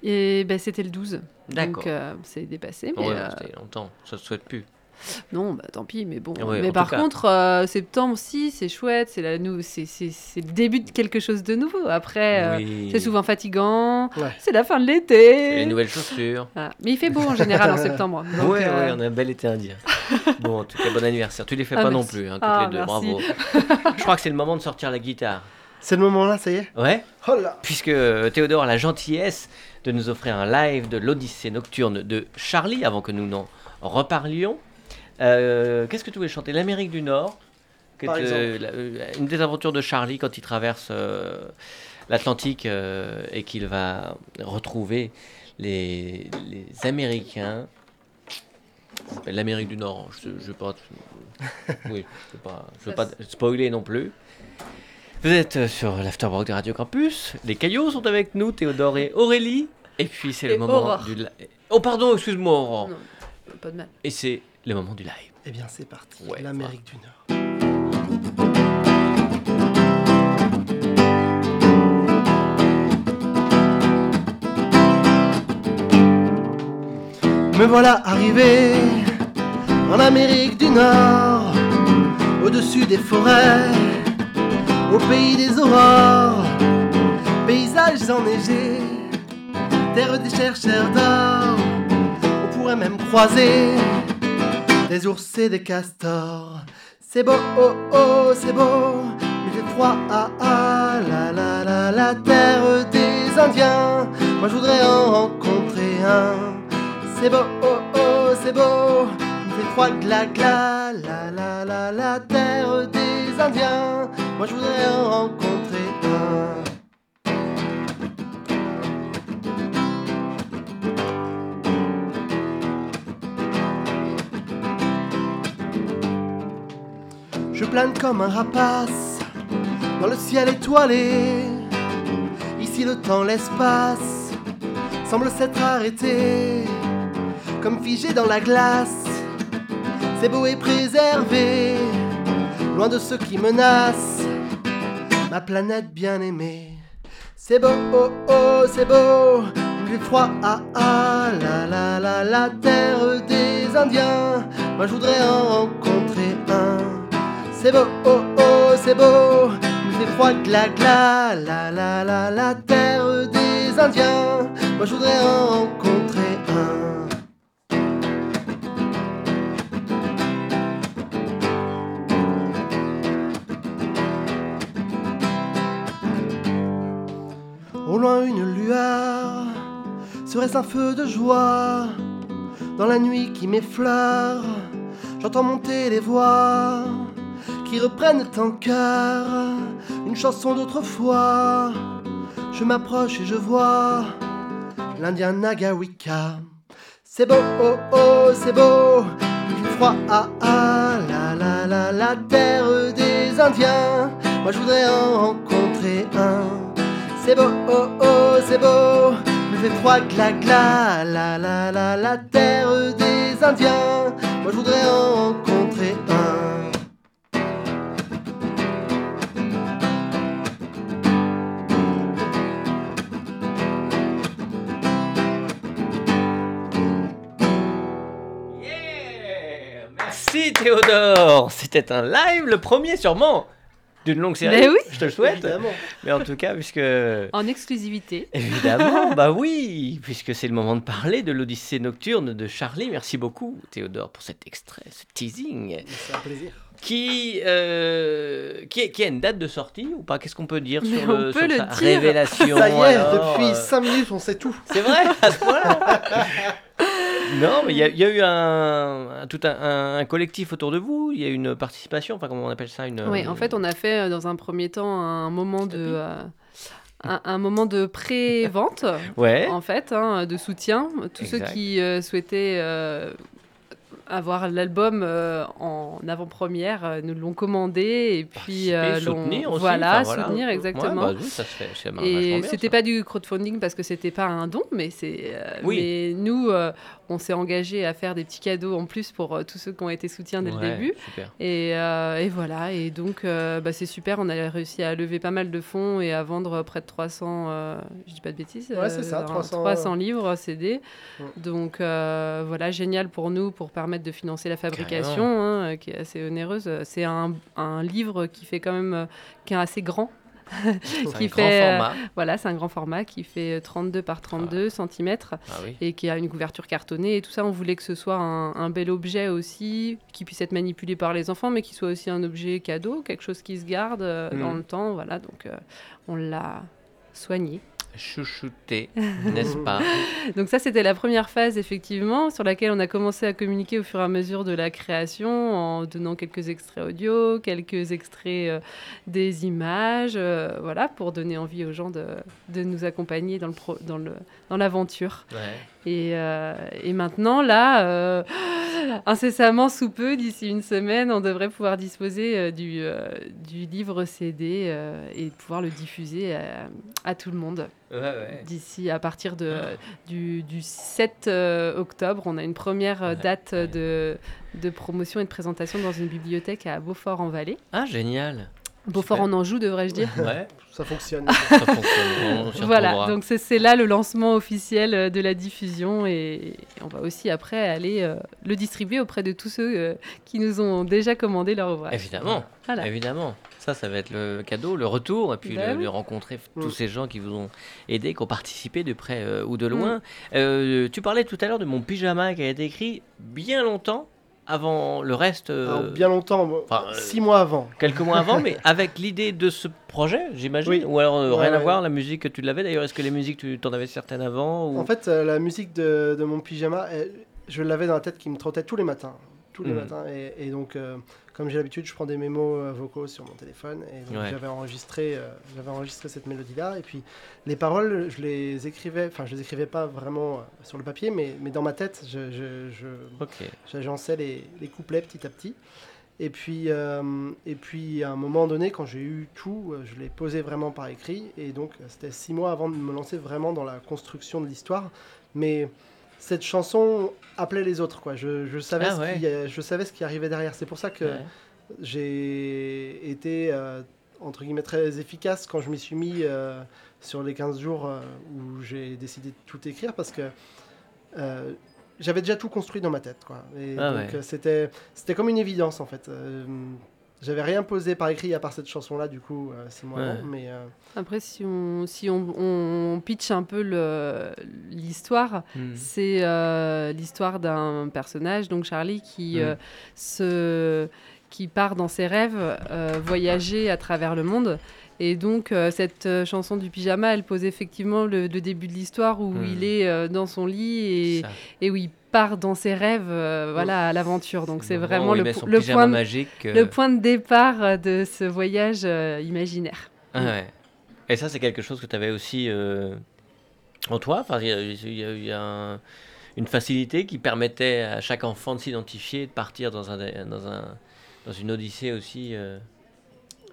Et ben, c'était le 12.
D'accord.
Donc euh, c'est dépassé. Mais,
Ouais,
euh,
c'était longtemps. Ça se souhaite plus.
non, bah, tant pis, mais bon.
Ouais,
mais par
cas.
contre, euh, septembre, si, c'est chouette. C'est la nou- c'est- le début de quelque chose de nouveau. Après, euh, c'est souvent fatigant.
Ouais.
C'est la fin de
C'est
l'été.
les nouvelles chaussures.
Voilà. Mais il fait beau en général en septembre.
Oui,
donc,
ouais,
euh,
on a un bel été indien. bon, en tout cas, bon anniversaire. Tu les fais
Ah,
pas non plus, hein, toutes
Ah,
les deux.
merci.
Bravo. Je crois que c'est le moment de sortir la guitare.
C'est le moment là, ça y est?
Ouais
Oh là
puisque Théodore a la gentillesse de nous offrir un live de l'Odyssée nocturne de Charlie avant que nous n'en reparlions. Euh, Qu'est-ce que tu voulais chanter? L'Amérique du Nord
Par
la- euh, Une des aventures de Charlie quand il traverse euh, l'Atlantique euh, et qu'il va retrouver les, les Américains. Ça s'appelle L'Amérique du Nord. Je ne vais pas, oui, je veux pas, je veux pas spoiler non plus. Vous êtes sur l'Afterwork de Radio Campus. Les caillots sont avec nous, Théodore et Aurélie. Et puis c'est le
Et
moment
Aurore.
du. Oh pardon, excuse-moi Aurore.
Non, pas de mal.
Et c'est le moment du live.
Eh bien, c'est parti.
Ouais,
L'Amérique du Nord. Me voilà arrivé en Amérique du Nord, au-dessus des forêts, au pays des aurores, paysages enneigés, terre des chercheurs d'or. On pourrait même croiser des ours et des castors. C'est beau, oh oh, c'est beau, mais j'ai froid, ah ah, la la la, la terre des Indiens. Moi je voudrais en rencontrer un. C'est beau, oh oh, c'est beau, mais j'ai froid, gla gla, la la la, la terre des Indiens. Moi je voudrais en rencontrer Je plane comme un rapace dans le ciel étoilé. Ici le temps, l'espace semble s'être arrêté, comme figé dans la glace. C'est beau et préservé, loin de ceux qui menacent ma planète bien aimée. C'est beau, oh oh, c'est beau, j'ai froid, ah ah, la la la, la terre des Indiens. Moi je voudrais en rencontrer un. C'est beau, oh oh, c'est beau, il fait froid, gla gla, la la la, la terre des Indiens. Moi je voudrais en rencontrer un. Au loin une lueur, serait-ce un feu de joie Dans la nuit qui m'effleure, j'entends monter les voix qui reprennent en cœur une chanson d'autrefois. Je m'approche et je vois l'Indien Nagawika. C'est beau, oh oh, c'est beau, il froid, ah ah, la la la, la terre des Indiens. Moi je voudrais en rencontrer un. C'est beau, oh oh, c'est beau, il fait froid, gla gla, la la la, la terre des Indiens. Moi je voudrais en rencontrer un.
Théodore C'était un live, le premier sûrement d'une longue série.
Mais oui.
Je te le souhaite.
Évidemment.
Mais en tout cas, puisque.
En exclusivité.
Évidemment, bah oui, puisque c'est le moment de parler de l'Odyssée nocturne de Charlie. Merci beaucoup, Théodore, pour cet extrait, ce teasing.
C'est un plaisir.
Qui, euh, qui, qui a une date de sortie ou pas? Qu'est-ce qu'on peut dire
Mais
sur,
on
le,
peut
sur
le
sa
dire.
révélation
Ça y est,
alors,
depuis
euh,
5 minutes, on sait tout.
C'est vrai, à ce point-là Non, mais il y, a- il y a eu un, un- tout un, collectif autour de vous, il y a eu une participation, enfin comment on appelle ça? Une,
Oui, en fait, on a fait euh, dans un premier temps un moment de, euh, un, un moment de pré-vente,
Ouais,
en fait, hein, de soutien. Tous
Exact.
ceux qui euh, souhaitaient euh, avoir l'album euh, en avant-première euh, nous l'ont commandé et puis euh,
soutenir aussi,
voilà,
voilà.
soutenir
Ouais,
exactement.
bah oui, ça se fait, c'est vachement
Et c'était pas du crowdfunding parce que c'était pas un don, mais c'est.
Oui.
Mais nous, on s'est engagé à faire des petits cadeaux en plus pour euh, tous ceux qui ont été soutiens dès
Ouais,
le début. Et, euh, et voilà. Et donc, euh, bah, c'est super. On a réussi à lever pas mal de fonds et à vendre près de 300. euh, je dis pas de bêtises.
Ouais, c'est ça,
un-
300,
300 livres CD.
Ouais.
Donc euh, voilà, génial pour nous pour permettre de financer la fabrication, hein, qui est assez onéreuse. C'est un, un livre qui fait quand même, qui est assez grand.
C'est un
qui
grand
fait, euh,
format.
Voilà, c'est un grand format qui fait euh, 32 par 32 cm
Ah oui.
et qui a une couverture cartonnée et tout ça. On voulait que ce soit un, un bel objet aussi, qui puisse être manipulé par les enfants, mais qui soit aussi un objet cadeau, quelque chose qui se garde euh,
Mm.
dans le temps. Voilà, donc euh, on l'a soigné.
Chouchouté, n'est-ce pas
Donc ça, c'était la première phase, effectivement, sur laquelle on a commencé à communiquer au fur et à mesure de la création, en donnant quelques extraits audio, quelques extraits euh, des images, euh, voilà, pour donner envie aux gens de, de nous accompagner dans le pro- dans le dans l'aventure.
Ouais.
Et, euh, et maintenant, là, euh, incessamment sous peu, d'ici une semaine, on devrait pouvoir disposer euh, du, euh, du livre CD euh, et pouvoir le diffuser à, à tout le monde.
Ouais, ouais.
D'ici à partir de, du, du 7 euh, octobre, on a une première euh,
Ouais,
date
ouais.
de, de promotion et de présentation dans une bibliothèque à Beaufort-en-Vallée.
Ah, génial.
Beaufort-en-Anjou, devrais-je dire.
Ouais,
Ça fonctionne.
ça fonctionne. On s'y
Voilà, donc c'est là le lancement officiel euh, de la diffusion et, on va aussi après aller euh, le distribuer auprès de tous ceux euh, qui nous ont déjà commandé leur ouvrage.
Évidemment,
Voilà.
évidemment. Ça, ça va être le cadeau, le retour, et puis le-
oui.
de rencontrer f-
Mm.
tous ces gens qui vous ont aidé, qui ont participé de près euh, ou de
Mm.
loin. Euh, tu parlais tout à l'heure de mon pyjama qui a été écrit bien longtemps avant le reste, euh,
Alors, bien longtemps,
enfin, euh,
six mois avant.
quelques mois avant, mais avec l'idée de ce projet, j'imagine.
Oui.
Ou alors euh,
Ouais,
rien à voir, la musique, tu l'avais d'ailleurs. Est-ce que les musiques, tu t'en avais certaines avant ou...
En fait, euh, la musique de, de mon pyjama, elle- je l'avais dans la tête qui me trottait tous les matins. Tous les
Mhm.
matins. Et, et donc, euh, comme j'ai l'habitude, je prends des mémos euh, vocaux sur mon téléphone. Et donc,
Ouais.
j'avais enregistré, euh, j'avais enregistré cette mélodie-là. Et puis, les paroles, je les écrivais, enfin, je les écrivais pas vraiment sur le papier, mais, mais dans ma tête, je, je, j'agençais les, les couplets petit à petit. Et puis, et puis, à un moment donné, quand j'ai eu tout, je l'ai posé vraiment par écrit. Et donc, c'était six mois avant de me lancer vraiment dans la construction de l'histoire. Mais cette chanson appelait les autres, quoi. Je, je savais,
Ah
ce
ouais.
qui, euh, je savais ce qui arrivait derrière. C'est pour ça que
Ouais.
j'ai été, euh, entre guillemets, très efficace quand je m'y suis mis euh, sur les 15 jours euh, où j'ai décidé de tout écrire, parce que j'avais déjà tout construit dans ma tête, quoi. Et
Ah
donc,
ouais.
c'était, c'était comme une évidence, en fait. J'avais rien posé par écrit à part cette chanson-là, du coup, euh,
Ouais.
avant, mais... euh,
Après, si on, si on, on pitch un peu l'histoire,
Hmm.
c'est euh, l'histoire d'un personnage, donc Charlie, qui, se, qui part dans ses rêves euh, voyager à travers le monde. Et donc, euh, cette euh, chanson du pyjama, elle pose effectivement le, le début de l'histoire où
Mm.
il est euh, dans son lit et, et où il part dans ses rêves euh, voilà, à l'aventure. Donc, c'est vraiment le, point de,
magique. euh,
le point de départ euh, de ce voyage euh, imaginaire.
Ah ouais. Et ça, c'est quelque chose que tu avais aussi en toi? Enfin, il y a, y a- il y a un- une facilité qui permettait à chaque enfant de s'identifier, de partir dans, un, dans, un, dans une odyssée aussi.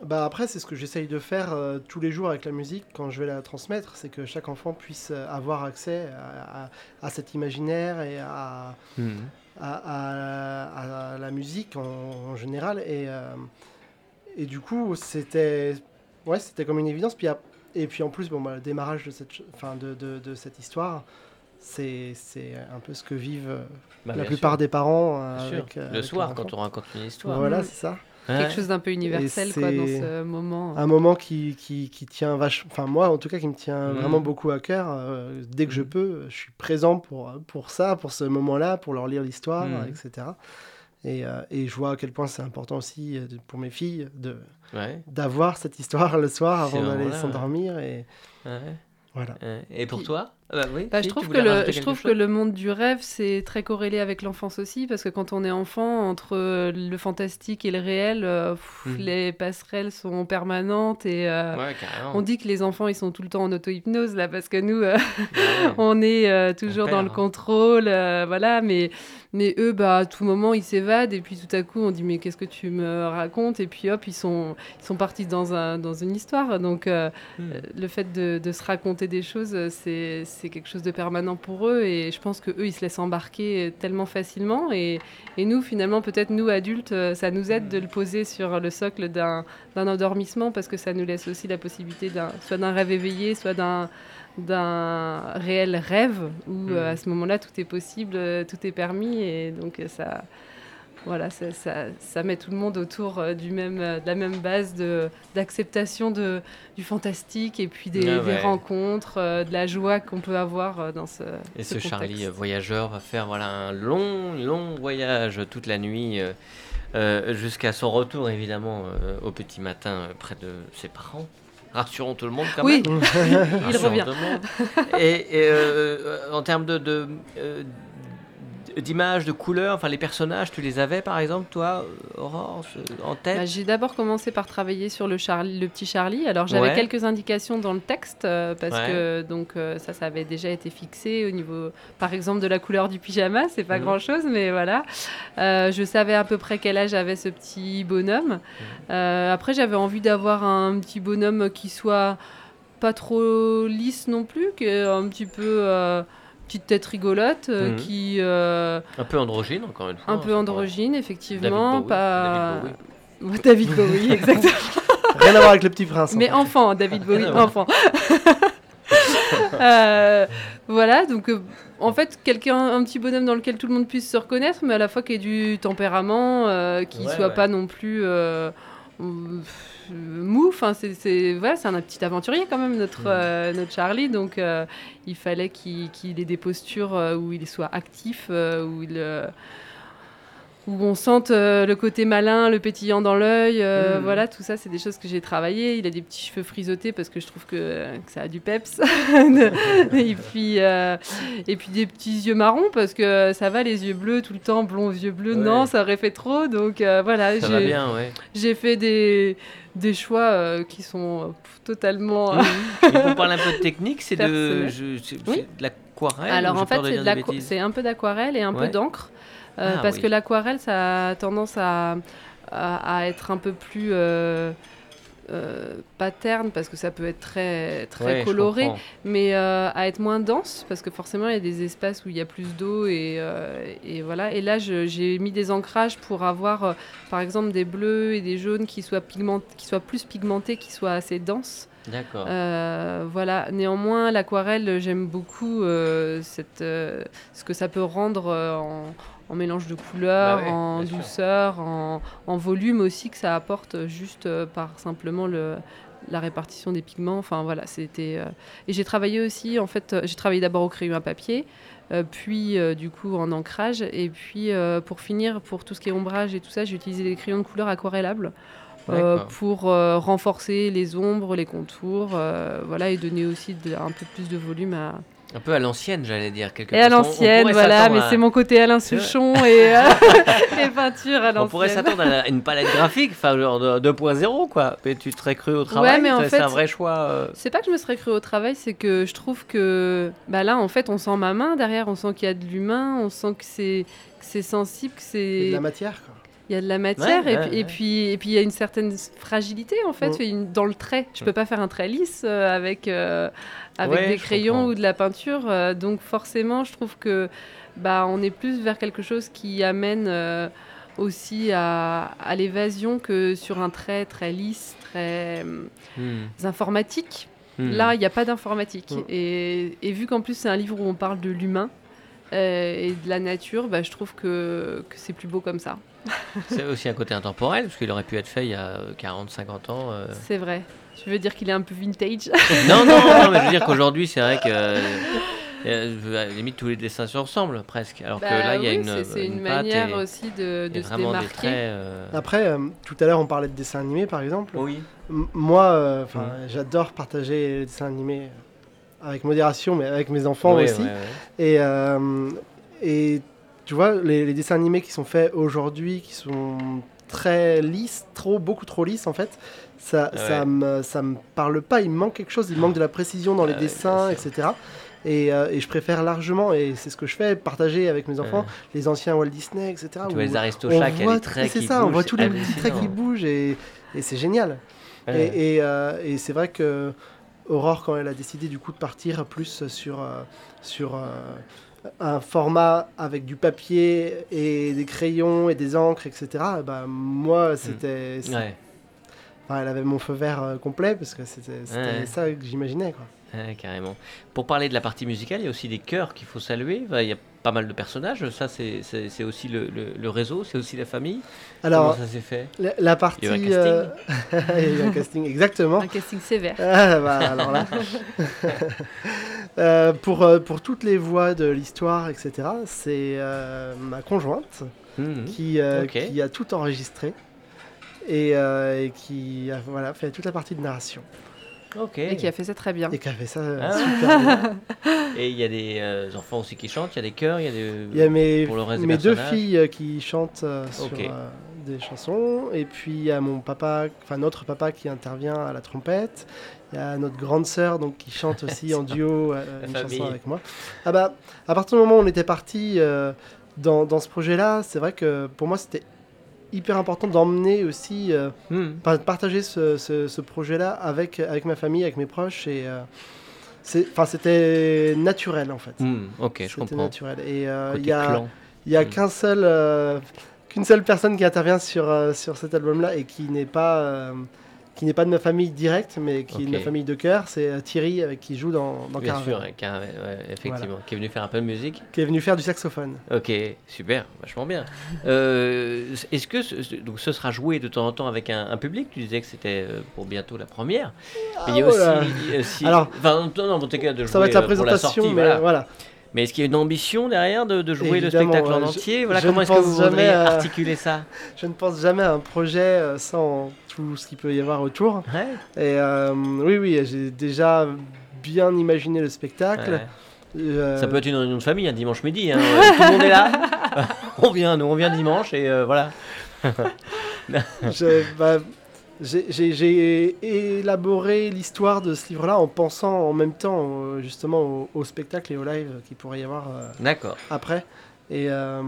Bah après, c'est ce que j'essaye de faire euh, tous les jours avec la musique quand je vais la transmettre, c'est que chaque enfant puisse euh, avoir accès à, à- à cet imaginaire et à, à, à- à la musique en, en général. Et, euh, et du coup, c'était ouais, c'était comme une évidence. Puis, et puis en plus, bon, bah, le démarrage de cette, enfin, de, de, de cette histoire, c'est c'est un peu ce que vivent
Bah,
la plupart
sûr,
des parents. euh, avec,
Le
avec
soir, quand on raconte une histoire.
Voilà,
Mm.
c'est ça. Ouais.
quelque chose d'un peu universel quoi, dans ce moment.
Un moment qui, qui, qui tient vachement. Enfin, moi, en tout cas, qui me tient
Mhm.
vraiment beaucoup à cœur. Euh, dès que je
Mhm.
peux, je suis présent pour, pour ça, pour ce moment-là, pour leur lire l'histoire,
Mhm.
etc. Et, euh, et je vois à quel point c'est important aussi euh, pour mes filles de
Ouais.
d'avoir cette histoire le soir avant d'aller s'endormir. Et
ouais.
voilà.
Et pour
Puis-
toi? Bah oui,
Bah,
si,
je trouve, que le, je trouve que le monde du rêve, c'est très corrélé avec l'enfance aussi, parce que quand on est enfant, entre euh, le fantastique et le réel, euh, pff,
Mhm.
les passerelles sont permanentes et euh,
Ouais,
on dit que les enfants, ils sont tout le temps en auto-hypnose, là, parce que nous, euh,
Ouais.
on est toujours dans le
hein.
contrôle, voilà, mais, mais eux, bah, à tout moment, ils s'évadent, et puis tout à coup, on dit, mais qu'est-ce que tu me racontes? Et puis hop, ils sont, ils sont partis dans, un, dans une histoire, donc...
Hmm.
le fait de, de se raconter des choses, c'est c'est quelque chose de permanent pour eux. Et je pense que eux, ils se laissent embarquer tellement facilement. Et, et nous, finalement, peut-être nous, adultes, euh, ça nous aide de le poser sur le socle d'un d'un endormissement parce que ça nous laisse aussi la possibilité d'un soit d'un rêve éveillé, soit d'un d'un réel rêve où euh,
Mhm.
à ce moment-là tout est possible, euh, tout est permis et donc euh, ça voilà ça, ça, ça met tout le monde autour euh, du même euh, de la même base d'acceptation du fantastique et puis des,
Ah
des rencontres euh, de la joie qu'on peut avoir dans ce
Et ce. Charlie voyageur va faire voilà un long, long voyage toute la nuit euh, euh, jusqu'à son retour évidemment au petit matin près de ses parents. Rassurons tout le monde quand
Oui,
même.
il
Rassurons
revient.
Et, et, euh, en termes de, de, d'images, de couleurs, enfin les personnages, tu les avais par exemple toi, Aurore, en tête
Bah, J'ai d'abord commencé par travailler sur le, Charlie, le petit Charlie. Alors j'avais
Ouais.
quelques indications dans le texte euh, parce
Ouais.
que donc euh, ça, ça avait déjà été fixé au niveau, par exemple, de la couleur du pyjama. C'est pas
Mhm.
grand chose, mais voilà. Euh, je savais à peu près quel âge avait ce petit bonhomme.
Mhm.
Après, j'avais envie d'avoir un petit bonhomme qui soit pas trop lisse non plus, qui est un petit peu petite tête rigolote, euh,
Mhm.
qui euh,
Un peu androgyne encore une fois.
un
hein,
peu
ça
androgyne, effectivement,
David Bowie,
pas
David
David Bowie, exactement.
Rien à voir avec le petit prince.
Mais
fait.
enfant, David Bowie, enfant. Euh, voilà, donc euh, en fait, quelqu'un, un petit bonhomme dans lequel tout le monde puisse se reconnaître, mais à la fois qui ait du tempérament, euh, qui
Ouais,
soit
ouais.
pas non plus euh, euh, mou. Enfin, c'est, voilà, c'est un petit aventurier quand même, notre, euh, notre Charlie. Donc, euh, il fallait qu'il, ait des postures euh, où il soit actif, euh, où il. Euh, où on sente euh, le côté malin, le pétillant dans l'œil, euh,
Mhm.
voilà, tout ça, c'est des choses que j'ai travaillées. Il a des petits cheveux frisottés parce que je trouve que, que ça a du peps. et, puis, euh, et puis des petits yeux marrons parce que ça va, les yeux bleus tout le temps, blonds, yeux bleus,
Ouais.
non, ça aurait fait trop. Donc euh, voilà, j'ai,
ouais.
fait des, des choix euh, qui sont euh, totalement... euh,
pour parler un peu de technique, c'est de,
Oui.
de l'aquarelle
Alors en fait, c'est, un peu d'aquarelle et un
Ouais.
peu d'encre. Euh,
Ah,
parce
oui.
que l'aquarelle, ça a tendance à, à, à être un peu plus euh, euh, pas terne, parce que ça peut être très, très
Ouais, je
coloré, mais euh, à être moins dense, parce que forcément, il y a des espaces où il y a plus d'eau. Et, euh, et voilà. Et là, j'ai mis des ancrages pour avoir, par exemple, des bleus et des jaunes qui soient, pigment- qui soient plus pigmentés, qui soient assez denses.
D'accord.
Voilà. Néanmoins, l'aquarelle, j'aime beaucoup cette, ce que ça peut rendre en, en mélange de couleurs,
Bah ouais,
en douceur, en, en volume aussi que ça apporte juste euh, par simplement le, la répartition des pigments. Enfin voilà, c'était. euh, Et j'ai travaillé aussi, en fait, euh, j'ai travaillé d'abord au crayon à papier. puis du coup en ancrage et puis pour finir pour tout ce qui est ombrage et tout ça j'ai utilisé des crayons de couleur aquarellables euh, pour euh, renforcer les ombres, les contours, euh, voilà, et donner aussi de- un peu plus de volume à.
Un peu à l'ancienne, j'allais dire. Quelque
Et à l'ancienne,
pourrait
voilà,
s'attendre
mais
à-
c'est mon côté Alain
C'est.
Souchon et euh, les peintures à
On pourrait
l'ancienne.
s'attendre à une palette graphique, enfin genre de 2.0 quoi. Mais tu te serais cru au travail,
mais en
c'est
fait-
un vrai choix. euh,
C'est pas que je me serais cru au travail, c'est que je trouve que bah là, en fait, on sent ma main derrière, on sent qu'il y a de l'humain, on sent que c'est que c'est sensible, que
Il y a de
c'est
la matière, quoi.
Il y a de la matière
Ouais,
et,
ouais,
puis, et puis et puis il y a une certaine fragilité en fait
Mm.
une- dans le trait. Je
Mm.
peux pas faire un trait lisse euh, avec euh, avec des crayons
comprends.
ou de la peinture. euh, donc forcément, je trouve que bah on est plus vers quelque chose qui amène aussi à, à l'évasion que sur un trait très lisse, très
hmm,
informatique.
hmm.
Là, il n'y a pas d'informatique.
Mm.
Et, et vu qu'en plus, c'est un livre où on parle de l'humain, euh, et de la nature, bah, je trouve que, que c'est plus beau comme ça.
C'est aussi un côté intemporel, parce qu'il aurait pu être fait il y a 40-50 ans. euh.
C'est vrai. Tu veux dire qu'il est un peu vintage
Non, non, non, mais je veux dire qu'aujourd'hui, c'est vrai que. euh, à la limite, tous les dessins se ressemblent presque. Alors que
Bah
là, il y a une,
c'est- une,
patte
manière
et-
aussi de, de se démarquer.
traits. euh,
Après, euh, tout à l'heure, on parlait de dessins animés, par exemple.
Oui.
M- Moi, j'adore partager les dessins animés avec modération, mais avec mes enfants
Ouais,
aussi.
ouais, ouais.
Et, euh, et tu vois, les, les dessins animés qui sont faits aujourd'hui, qui sont très lisses, trop, beaucoup trop lisses en fait, ça, ça, me, ça me parle pas. Il me manque quelque chose, il manque de la précision dans les dessins, etc. Et, euh, et je préfère largement, et c'est ce que je fais, partager avec mes enfants les anciens Walt Disney, etc.
Tu vois les
on
Aristochats les traits
c'est ça, on voit tous les petits traits qui bougent et, et c'est génial.
Ouais.
Et, et, euh, et c'est vrai que Aurore, quand elle a décidé du coup de partir plus sur, euh, sur euh, un format avec du papier et des crayons et des encres, etc., bah, moi, c'était. c'est-
Ouais,
enfin, elle avait mon feu vert euh, complet parce que c'était c'était
Ouais.
ça que j'imaginais. quoi.
Ouais, carrément. Pour parler de la partie musicale, il y a aussi des chœurs qu'il faut saluer. Enfin, Il y a pas mal de personnages. Ça, c'est c'est- c'est aussi le, le- le réseau, c'est aussi la famille.
Alors,
Comment ça s'est fait?
la, la partie.
Il y a eu un
euh, il y a eu un casting, exactement.
Un casting sévère.
Ah, bah, alors là. Euh, pour, euh, pour toutes les voix de l'histoire, etc., c'est euh, ma conjointe
Mhm.
qui, euh, a tout enregistré et, euh, et qui a voilà, fait toute la partie de narration.
Ok.
Et qui a fait ça très bien.
Et qui a fait ça euh,
Ah.
super bien.
Et il y a des euh, enfants aussi qui chantent, il y a des chœurs, il y a des.
Il y a mes,
Pour le reste des
mes deux filles euh, qui chantent euh, sur euh, des chansons, et puis il y a mon papa, enfin notre papa qui intervient à la trompette. Il y a notre grande sœur donc qui chante aussi en duo euh, une
famille.
chanson avec moi. Ah bah à partir du moment où on était parti euh, dans, dans ce projet-là, c'est vrai que pour moi c'était hyper important d'emmener aussi, euh, de partager ce, ce- ce projet-là avec avec ma famille, avec mes proches et euh, c'était naturel en fait.
Mhm. Ok, je
C'était
comprends.
naturel. Et euh, il
Côté
y a, y a
Mm.
qu'un seul, euh, qu'une seule personne qui intervient sur, euh, sur cet album-là et qui n'est pas, euh, qui n'est pas de ma famille directe, mais qui est de ma famille de cœur. C'est euh, Thierry avec qui joue dans, dans
Bien sûr, ouais, effectivement. Qui est venu faire un peu de musique.
qui est venu faire du saxophone.
Ok, super, vachement bien. Euh, Est-ce que ce, donc ce sera joué de temps en temps avec un, un public? Tu disais que c'était euh, pour bientôt la première. Mais il y a
Ah, voilà.
aussi. il y a aussi-
Alors,
enfin, non, non, en tout cas, de jouer
Ça va être la présentation,
sortie,
mais
voilà.
voilà.
Mais est-ce qu'il y a une ambition derrière de, de jouer
Évidemment,
le spectacle en
je-
entier Voilà,
je
comment est-ce que vous voudriez
à-
articuler ça
Je ne pense jamais à un projet euh, sans tout ce qu'il peut y avoir autour.
Ouais,
Et euh, oui, oui, j'ai déjà bien imaginé le spectacle.
ouais.
Euh,
Ça peut être une réunion de famille un dimanche midi. hein. Tout le monde est là. on vient, nous, on vient dimanche et euh, voilà.
Je- bah, j'ai- élaboré l'histoire de ce livre-là en pensant en même temps euh, justement au, au spectacle et au live qu'il pourrait y avoir euh, après. Et, euh,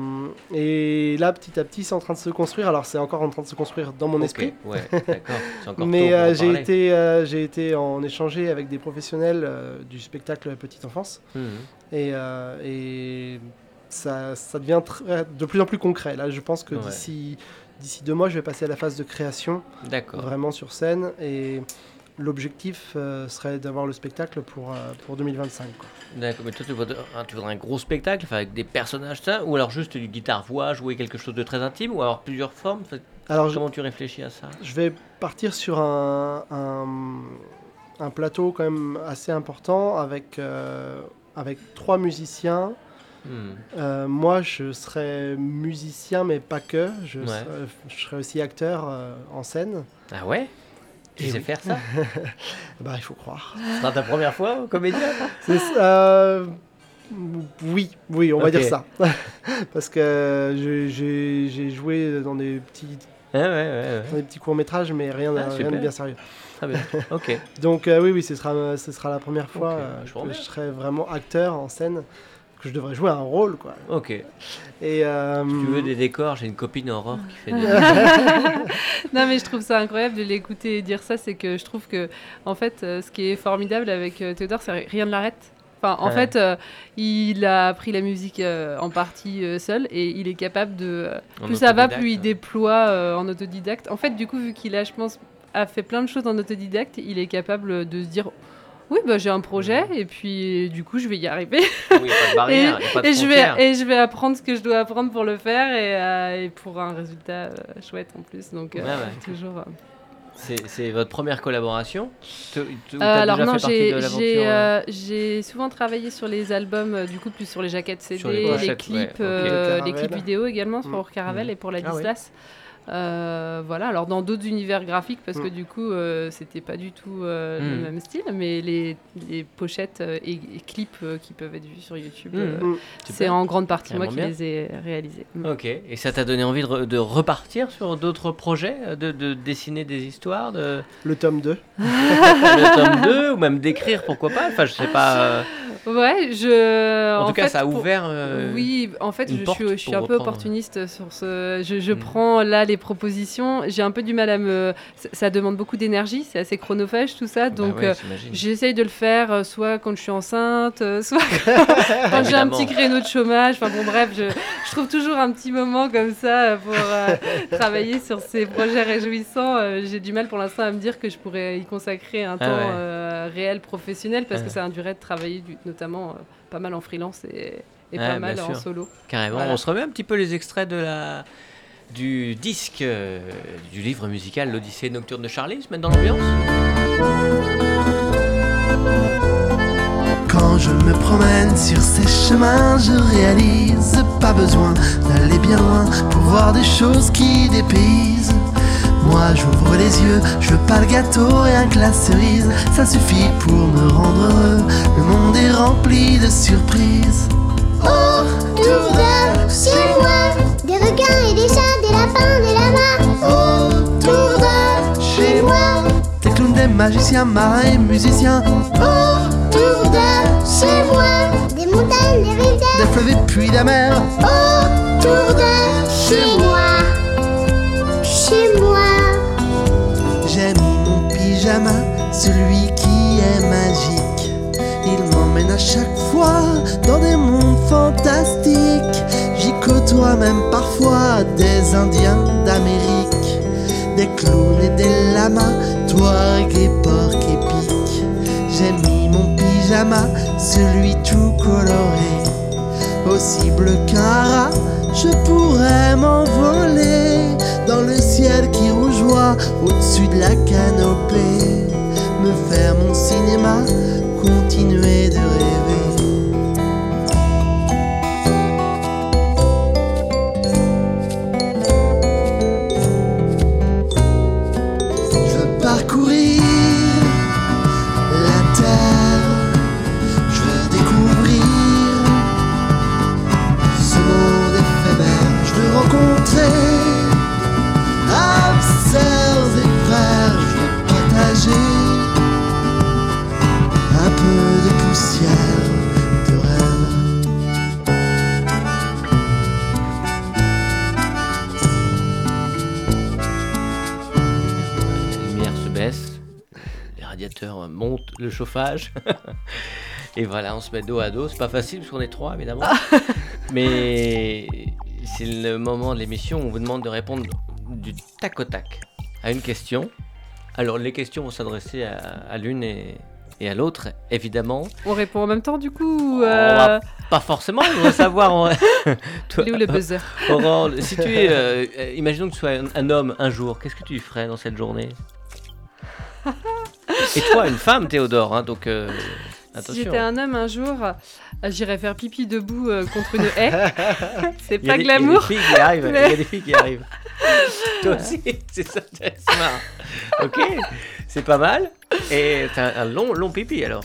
et là, petit à petit, c'est en train de se construire. Alors, c'est encore en train de se construire dans mon esprit.
Ouais, encore
Mais euh, j'ai été, euh, j'ai été en échanger avec des professionnels du spectacle petite enfance.
Mhm.
Et, et ça, ça devient de plus en plus concret. Là, je pense que
Ouais.
d'ici d'ici deux mois, je vais passer à la phase de création
D'accord.
vraiment sur scène et l'objectif euh, serait d'avoir le spectacle pour, euh, pour 2025. quoi.
D'accord, mais toi tu voudrais, hein, tu voudrais un gros spectacle avec des personnages, ça Ou alors juste du guitare-voix, jouer quelque chose de très intime Ou alors plusieurs formes
Alors je,
Comment tu réfléchis à ça?
Je vais partir sur un, un, un plateau quand même assez important avec, euh, avec trois musiciens.
Hmm.
Euh, moi je serai musicien mais pas que, je,
Ouais.
serai, je serai aussi acteur euh, en scène.
Ah ouais? Tu sais
oui.
faire ça?
Bah il faut croire.
Ce sera ta première fois, comédien?
C'est ça, euh, oui, oui, on va dire ça. Parce que j'ai joué dans des petits,
Ouais, ouais, ouais.
dans des petits courts-métrages, mais rien, de-
Ah,
rien de bien sérieux.
Très bien. Ok.
Donc euh, oui, oui, ce sera, ce sera la première fois euh,
je
que je serai vraiment acteur en scène, que je devrais jouer un rôle, quoi.
Ok.
Et euh,
Tu veux des décors J'ai une copine Aurore qui fait des.
Non, mais je trouve ça incroyable de l'écouter et dire ça. C'est que je trouve que, en fait, euh, ce qui est formidable avec euh, Théodore, c'est rien ne l'arrête. Enfin, en
Ouais.
fait, euh, il a appris la musique euh, en partie euh, seul et il est capable de. euh, plus ça va, plus il
ouais.
déploie euh, en autodidacte. En fait, du coup, vu qu'il a, je pense, a fait plein de choses en autodidacte, il est capable de se dire Oui, bah, j'ai un projet et puis du coup, je vais y arriver.
Oui, il n'y a pas de barrière, il n'y a pas de
et, je vais, et je vais apprendre ce que je dois apprendre pour le faire et, euh, et pour un résultat euh, chouette en plus. Donc, euh,
Ouais, ouais.
toujours. euh,
C'est votre première collaboration?
Euh, alors
déjà
non, j'ai
euh,
euh, souvent travaillé sur les albums, euh, du coup plus sur les jaquettes CD,
Sur les
clips,
ouais,
euh, les clips vidéo également
Mm.
pour Caravelle
Mm.
et pour la
Ah.
Euh, voilà, alors dans d'autres univers graphiques parce que
Mm.
du coup euh, c'était pas du tout euh,
Mm.
le même style, mais les, les pochettes euh, et, et clips euh, qui peuvent être vus sur YouTube,
Mm.
euh,
Mm.
c'est en grande partie moi qui
bien.
les ai réalisés. Mm.
Ok, et ça t'a donné envie de, re- de repartir sur d'autres projets, de, de dessiner des histoires, de
Le tome 2.
le tome 2, ou même d'écrire, pourquoi pas? Enfin, je sais pas.
Ouais, je.
En, tout cas,
fait,
ça a
pour-
ouvert. euh,
Oui, en fait, je suis, je suis un peu
reprendre.
opportuniste sur ce. Je, je
Mm.
prends là les propositions. J'ai un peu du mal à me. Ça, ça demande beaucoup d'énergie, c'est assez chronophage tout ça.
bah
Donc,
ouais,
euh, j'essaye de le faire euh, soit quand je suis enceinte, soit quand j'ai un petit créneau de chômage. Enfin bon, bref, je, je trouve toujours un petit moment comme ça pour euh, travailler sur ces projets réjouissants. J'ai du mal pour l'instant à me dire que je pourrais y consacrer un
Ah
temps
ouais.
réel professionnel parce
Ah.
que ça induirait de travailler du- notamment euh, pas mal en freelance et, et
Ouais,
pas mal en solo.
Carrément.
Voilà.
On se remet un petit peu les extraits de la du disque euh, du livre musical L'Odyssée nocturne de Charlie, se mettre dans l'ambiance.
Quand je me promène sur ces chemins, je réalise pas besoin d'aller bien loin pour voir des choses qui dépaysent. Moi j'ouvre les yeux, je veux pas le gâteau, rien que la cerise, ça suffit pour me rendre heureux. Le monde est rempli de surprises.
Autour de chez moi, des requins et des chats, des lapins, des lamas. Autour de chez moi,
Des clowns, des magiciens, marins et musiciens,
autour de chez moi, des montagnes, des rivières.
des fleuves et puis des mers.
Autour de chez moi, chez moi.
Celui qui est magique. Il m'emmène à chaque fois dans des mondes fantastiques. J'y côtoie même parfois des Indiens d'Amérique, des clowns et des lamas, touareg et porc épic. J'ai mis mon pyjama, celui tout coloré. Aussi bleu qu'un rat, je pourrais m'envoler le ciel qui rougeoie au-dessus de la canopée. Me faire mon cinéma, continuer de rêver.
Chauffage. Et voilà, on se met dos à dos. C'est pas facile parce qu'on est trois, évidemment. Mais c'est le moment de l'émission où on vous demande de répondre du tac au tac à une question. Alors, les questions vont s'adresser à, à l'une et, et à l'autre, évidemment.
On répond en même temps du coup euh,
Pas forcément, on va savoir. on- Toi,
où le buzzer?
Aurore, si tu es. euh, euh, imaginons que tu sois un, un homme un jour, qu'est-ce que tu ferais dans cette journée? Et toi, une femme, Théodore, hein, donc euh,
Si
attention.
j'étais un homme un jour, euh, j'irais faire pipi debout euh, contre une haie. C'est
Il y a
pas
des- il y a des
glamour.
filles qui arrivent, il y a
mais-
des filles qui arrivent. Toi aussi, c'est ça, c'est marrant. Ok, c'est pas mal. Et t'as un long, long pipi alors.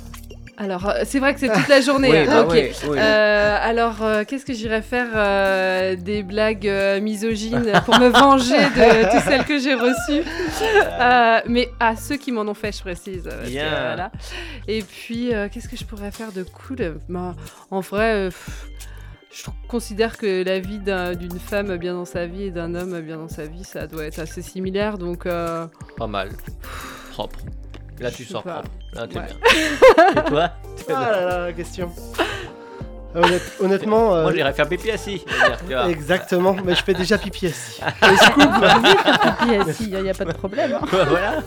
Alors, euh, c'est vrai que c'est toute la journée.
Oui,
hein,
bah
ok.
oui, oui.
Euh, alors, euh, qu'est-ce que j'irais faire euh, Des blagues misogynes pour me venger de toutes celles que j'ai reçues? Mais à ceux qui m'en ont fait, je précise. parce que,
Bien.
voilà. Et puis, qu'est-ce que je pourrais faire de cool? Bah, En vrai, pff, je considère que la vie d'un- d'une femme bien dans sa vie et d'un homme bien dans sa vie, ça doit être assez similaire. Donc,
Pas mal. Propre. Là, tu sors
pas.
propre. Là, t'es
Ouais.
bien. Et toi
Ah là là, la question. Honnête- honnêtement, euh,
Moi, j'irais faire pipi assis. dire,
exactement, mais je fais déjà pipi assis.
Pipi assis, il n'y a pas de problème. hein.
voilà.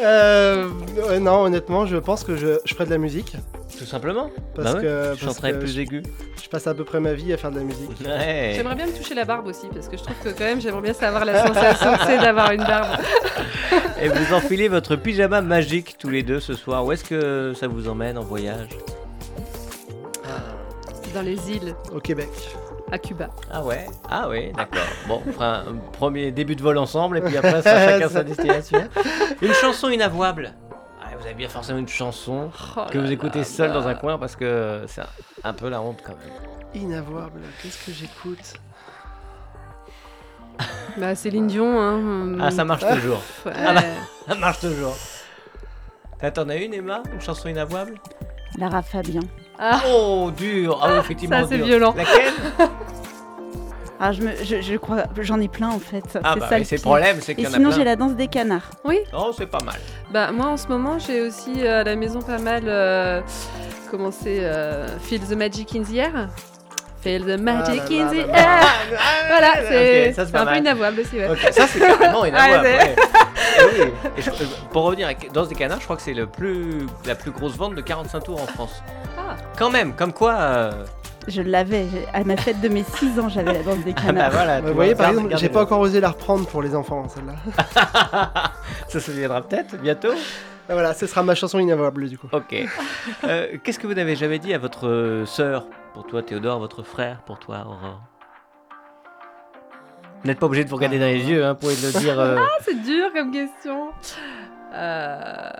Euh, ouais, non, honnêtement, je pense que je, je ferai de la musique.
Tout simplement.
Parce
bah ouais,
que,
je
parce
chanterai
que
plus aigu.
je passe à peu près ma vie à faire de la musique.
Ouais.
J'aimerais bien me toucher la barbe aussi, parce que je trouve que quand même, j'aimerais bien savoir la sensation que c'est d'avoir une barbe.
Et vous enfilez votre pyjama magique tous les deux ce soir. Où est-ce que ça vous emmène en voyage?
Dans les îles,
Au Québec.
à Cuba.
Ah ouais? Ah ouais, d'accord. Bon, on fera un premier début de vol ensemble et puis après, ça sera chacun sa destination. Une chanson inavouable. Vous avez bien forcément une chanson
Oh
que vous écoutez seul dans un coin parce que c'est un- peu la honte quand même.
Inavouable. Qu'est-ce que j'écoute?
Bah, Céline Dion, hein.
Ah, ça marche toujours.
Ouais.
Ah bah. Ça marche toujours. T'as- T'en as une, Emma? Une chanson inavouable?
Lara Fabien.
Ah,
Oh, dur Ah oui, effectivement,
Ça, c'est
dur.
violent.
Laquelle?
Ah, je, me, je, je crois, j'en ai plein en fait.
Ah
c'est
bah,
ça
mais
le
c'est le
pire.
problème, c'est qu'il
Et
y en a
sinon,
plein.
j'ai la danse des canards.
oui.
Oh, c'est pas mal.
Bah, moi, en ce moment, j'ai aussi euh, à la maison pas mal euh, commencé euh, Feel the Magic in the Air. Feel the magic
là
in the
là là.
air. Voilà, c'est
ça, c'est
c'est
pas
un peu
mal.
inavouable aussi, ouais.
Ok, ça c'est carrément inavouable.
Ouais,
ouais. Et oui. Et je- euh, pour revenir à Danse des canards, je crois que c'est le plus, la plus grosse vente de 45 tours en France.
Ah.
Quand même, comme quoi. euh,
Je l'avais. À ma fête de mes 6 ans, j'avais la danse des
Ah bah
canards.
voilà.
Vous
tu
voyez, par exemple, j'ai pas encore osé la reprendre pour les enfants, celle-là.
Ça se viendra peut-être bientôt.
Ah, voilà, ce sera ma chanson inavouable du coup.
Ok. Euh, Qu'est-ce que vous n'avez jamais dit à votre euh, sœur Pour toi, Théodore, votre frère Pour toi, Aurore? Vous n'êtes pas obligé de vous regarder dans les yeux, hein, pour le dire. euh,
Ah, c'est dur comme question. Euh,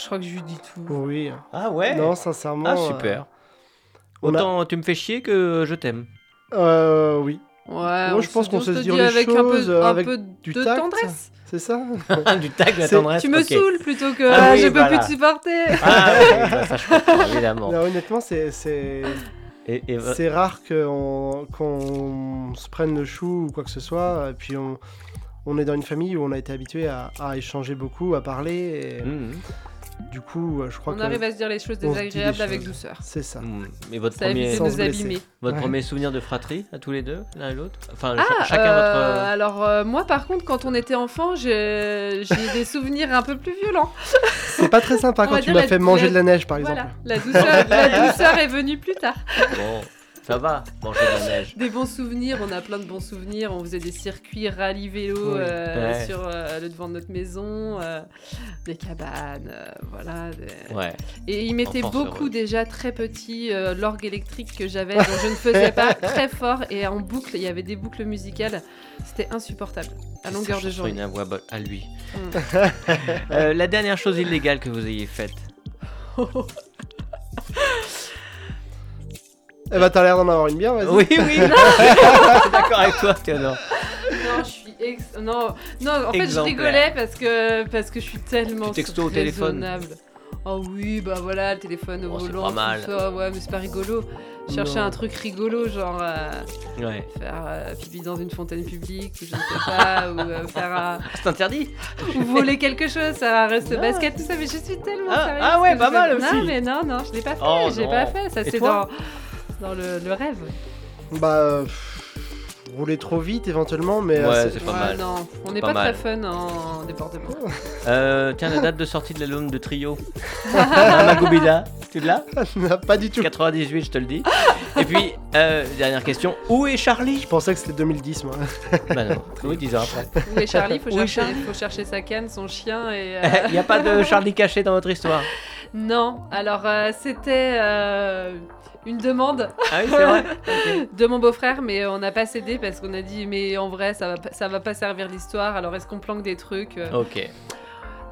Je crois que je lui dis tout.
Oui.
Ah ouais?
Non, sincèrement.
Ah
euh,
super.
A-
Autant tu me fais chier que je t'aime.
Euh, oui.
Ouais,
Moi, je pense qu'on
on
se
dit
dit les
avec un
choses,
peu, un
avec
peu
du
de
tact.
tendresse.
C'est ça
du tag, de la tendresse.
Tu me saoules plutôt que
Ah oui,
je peux
voilà.
plus te supporter.
Ah oui, bah, ça je comprends, évidemment.
Non, honnêtement, c'est c'est
Et,
c'est rare qu'on qu'on se prenne le chou ou quoi que ce soit. Et puis on, on est dans une famille où on a été habitué à, à échanger beaucoup, à parler. Et
Mhm.
Du coup, euh, je crois
On
que
arrive à se dire les choses désagréables avec
choses.
douceur.
c'est ça.
Mhm. Mais votre
Ça
premier,
nous abîmer.
votre
Ouais.
premier souvenir de fratrie à tous les deux, l'un et l'autre Enfin,
Ah,
cha- chacun
euh,
votre.
alors euh, moi par contre quand on était enfant j'ai des souvenirs un peu plus violents.
C'est pas très sympa
On
quand
va
tu m'as fait manger
la-
de la neige, par exemple.
Voilà, la douceur, la douceur est venue plus tard.
Bon, ça va, manger de la neige.
Des bons souvenirs, on a plein de bons souvenirs. On faisait des circuits rallye vélo
Oui.
euh,
Ouais.
sur euh, le devant de notre maison, euh, des cabanes, voilà. des-
Ouais.
Et il mettait
Enfance
beaucoup déjà très petit l'orgue électrique que j'avais, dont je ne faisais pas très fort et en boucle. Il y avait des boucles musicales. C'était insupportable à longueur de journée.
inavouable à lui.
Mm.
La dernière chose illégale que vous ayez faite
Eh bah, t'as l'air d'en avoir une bien, vas-y.
Oui, oui, je suis d'accord avec toi, Théodore.
Non, je suis ex... non, non, en fait je
Exemplaire.
rigolais parce que parce que je suis tellement
Tu textos au téléphone.
raisonnable. Oh oui, bah voilà, le téléphone au
Oh, c'est
volant,
pas
tout
mal.
ça, ouais, mais c'est pas rigolo. Je cherchais
Non.
un truc rigolo, genre euh,
Ouais.
faire euh, pipi dans une fontaine publique, ou je ne sais pas, ou euh, faire un-
C'est interdit
ou voler quelque chose, un reste
Ah.
basket, tout ça, mais je suis tellement
Ah,
sérieuse.
ah ouais,
que
pas
je
mal aussi.
Non, mais non, non, je l'ai pas fait,
Oh,
j'ai
non.
pas fait, ça
Et
c'est
toi
dans, dans le, le rêve.
Bah, euh, rouler trop vite éventuellement, mais. euh,
Ouais,
c'est-
c'est pas
Ouais,
mal.
non, on n'est
pas
très fun en département.
Euh, tiens, la date de sortie de l'album de Trio. Magobida, tu l'as
pas du tout.
98, je te le dis. Et puis, euh, dernière question. Où est Charlie?
Je pensais que c'était 2010, moi.
Bah non, oui, 10 ans après.
Où est Charlie? Faut
Où est
chercher,
Charlie?
faut chercher sa canne, son chien et. euh,
Il n'y a pas de Charlie caché dans votre histoire.
Non, alors euh, c'était euh, une demande
Ah oui, c'est vrai
de mon beau-frère, mais on n'a pas cédé parce qu'on a dit mais en vrai ça va pas, ça va pas servir l'histoire. Alors est-ce qu'on planque des trucs euh?
Ok.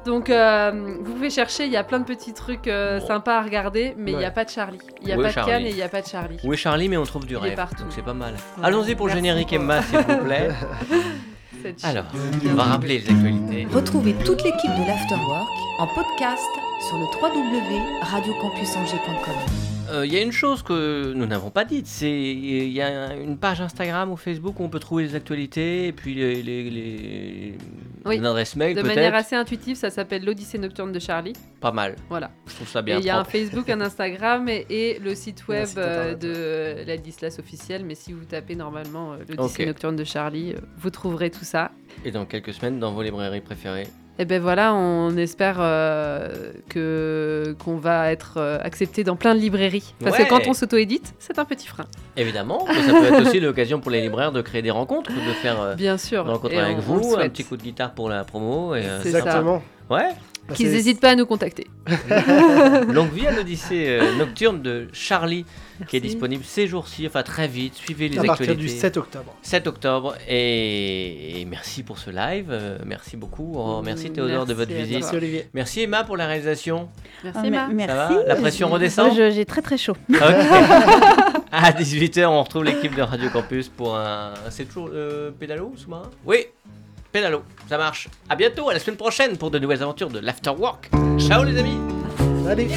Donc euh, vous pouvez chercher, il y a plein de petits trucs euh,
Bon.
sympas à regarder, mais il n'y a pas de Charlie. Il n'y a pas de
Charlie?
canne et il n'y a pas de Charlie.
Où est Charlie Mais on trouve du
Il est
rêve.
partout.
Donc c'est pas mal. Allons-y pour le générique Emma, s'il vous plaît. Alors, on va rappeler les actualités.
Retrouvez toute l'équipe de l'Afterwork en podcast sur le www.radiocampusangers.com.
Euh, Il y a une chose que nous n'avons pas dite, c'est il y a une page Instagram ou Facebook où on peut trouver les actualités et puis les, les, les-
Oui.
une adresse mail
De manière assez intuitive, ça s'appelle l'Odyssée nocturne de Charlie.
Pas mal.
Voilà.
Je trouve ça bien.
il y a un. Facebook, un Instagram et, et le site web
site
euh, de la Dislas officielle. Mais si vous tapez normalement euh, l'Odyssée nocturne de Charlie, euh, vous trouverez tout ça.
Et dans quelques semaines, dans vos librairies préférées.
Et ben voilà, on espère euh, que qu'on va être euh, accepté dans plein de librairies. Parce
Ouais.
que quand on s'auto-édite, c'est un petit frein.
Évidemment, ça peut être aussi l'occasion pour les libraires de créer des rencontres, de faire euh,
Bien sûr.
une rencontre
Et
avec
on- on le
vous, un petit coup de guitare pour la promo. Et, euh.
Exactement.
Ouais,
Bah,
Qu'ils n'hésitent pas à nous contacter.
longue vie à l'Odyssée euh, nocturne de Charlie, qui est
Merci.
disponible ces jours-ci, enfin très vite. Suivez les
à partir
actualités.
du 7 octobre.
7 octobre. Et, et merci pour ce live. euh, merci beaucoup. Oh, merci Théodore de votre
à
visite.
Merci Olivier.
Merci Emma pour la réalisation.
Merci
Ah,
Emma.
me- merci.
va La pression redescend
J'ai très très chaud.
Ok. à 18h, on retrouve l'équipe de Radio Campus pour un. C'est toujours euh, pédalo ou sous-marin Oui, pédalo, ça marche. À bientôt, à la semaine prochaine pour de nouvelles aventures de l'Afterwork. Ciao les amis
Allez.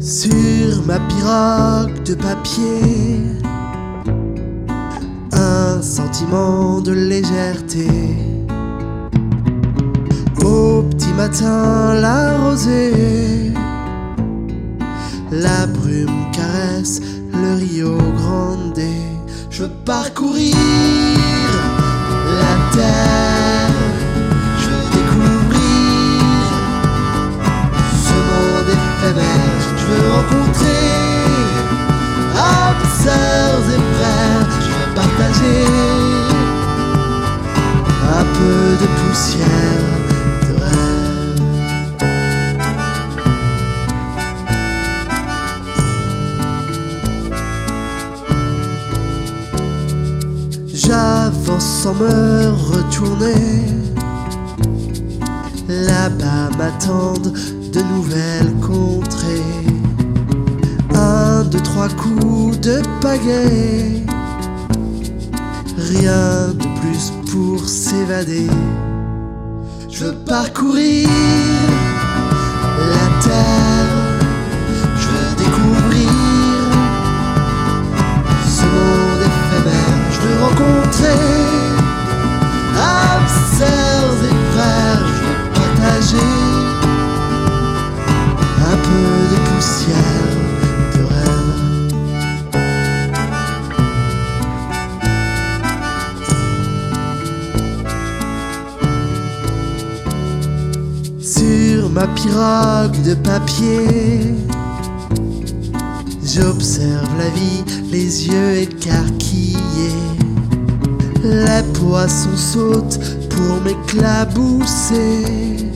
Sur ma pirogue de papier, un sentiment de légèreté. Au petit matin, la rosée, la brume le Rio Grande. Je veux parcourir la terre, je veux découvrir ce monde éphémère. Je veux rencontrer âmes, sœurs et frères. Je veux partager un peu de poussière me retourner. Là-bas m'attendent de nouvelles contrées. Un, deux, trois coups de pagaie. Rien de plus pour s'évader. Je veux parcourir la terre. Je un peu de poussière de rêve. Sur ma pirogue de papier, j'observe la vie, les yeux écarquillés. Les poissons sautent pour m'éclabousser.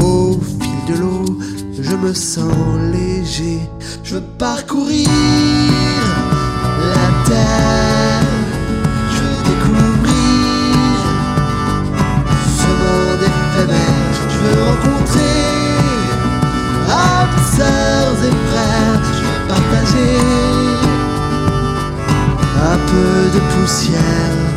Au fil de l'eau, je me sens léger. Je veux parcourir la terre. Je veux découvrir ce monde éphémère. Je veux rencontrer âmes, sœurs et frères. Je veux partager un peu de poussière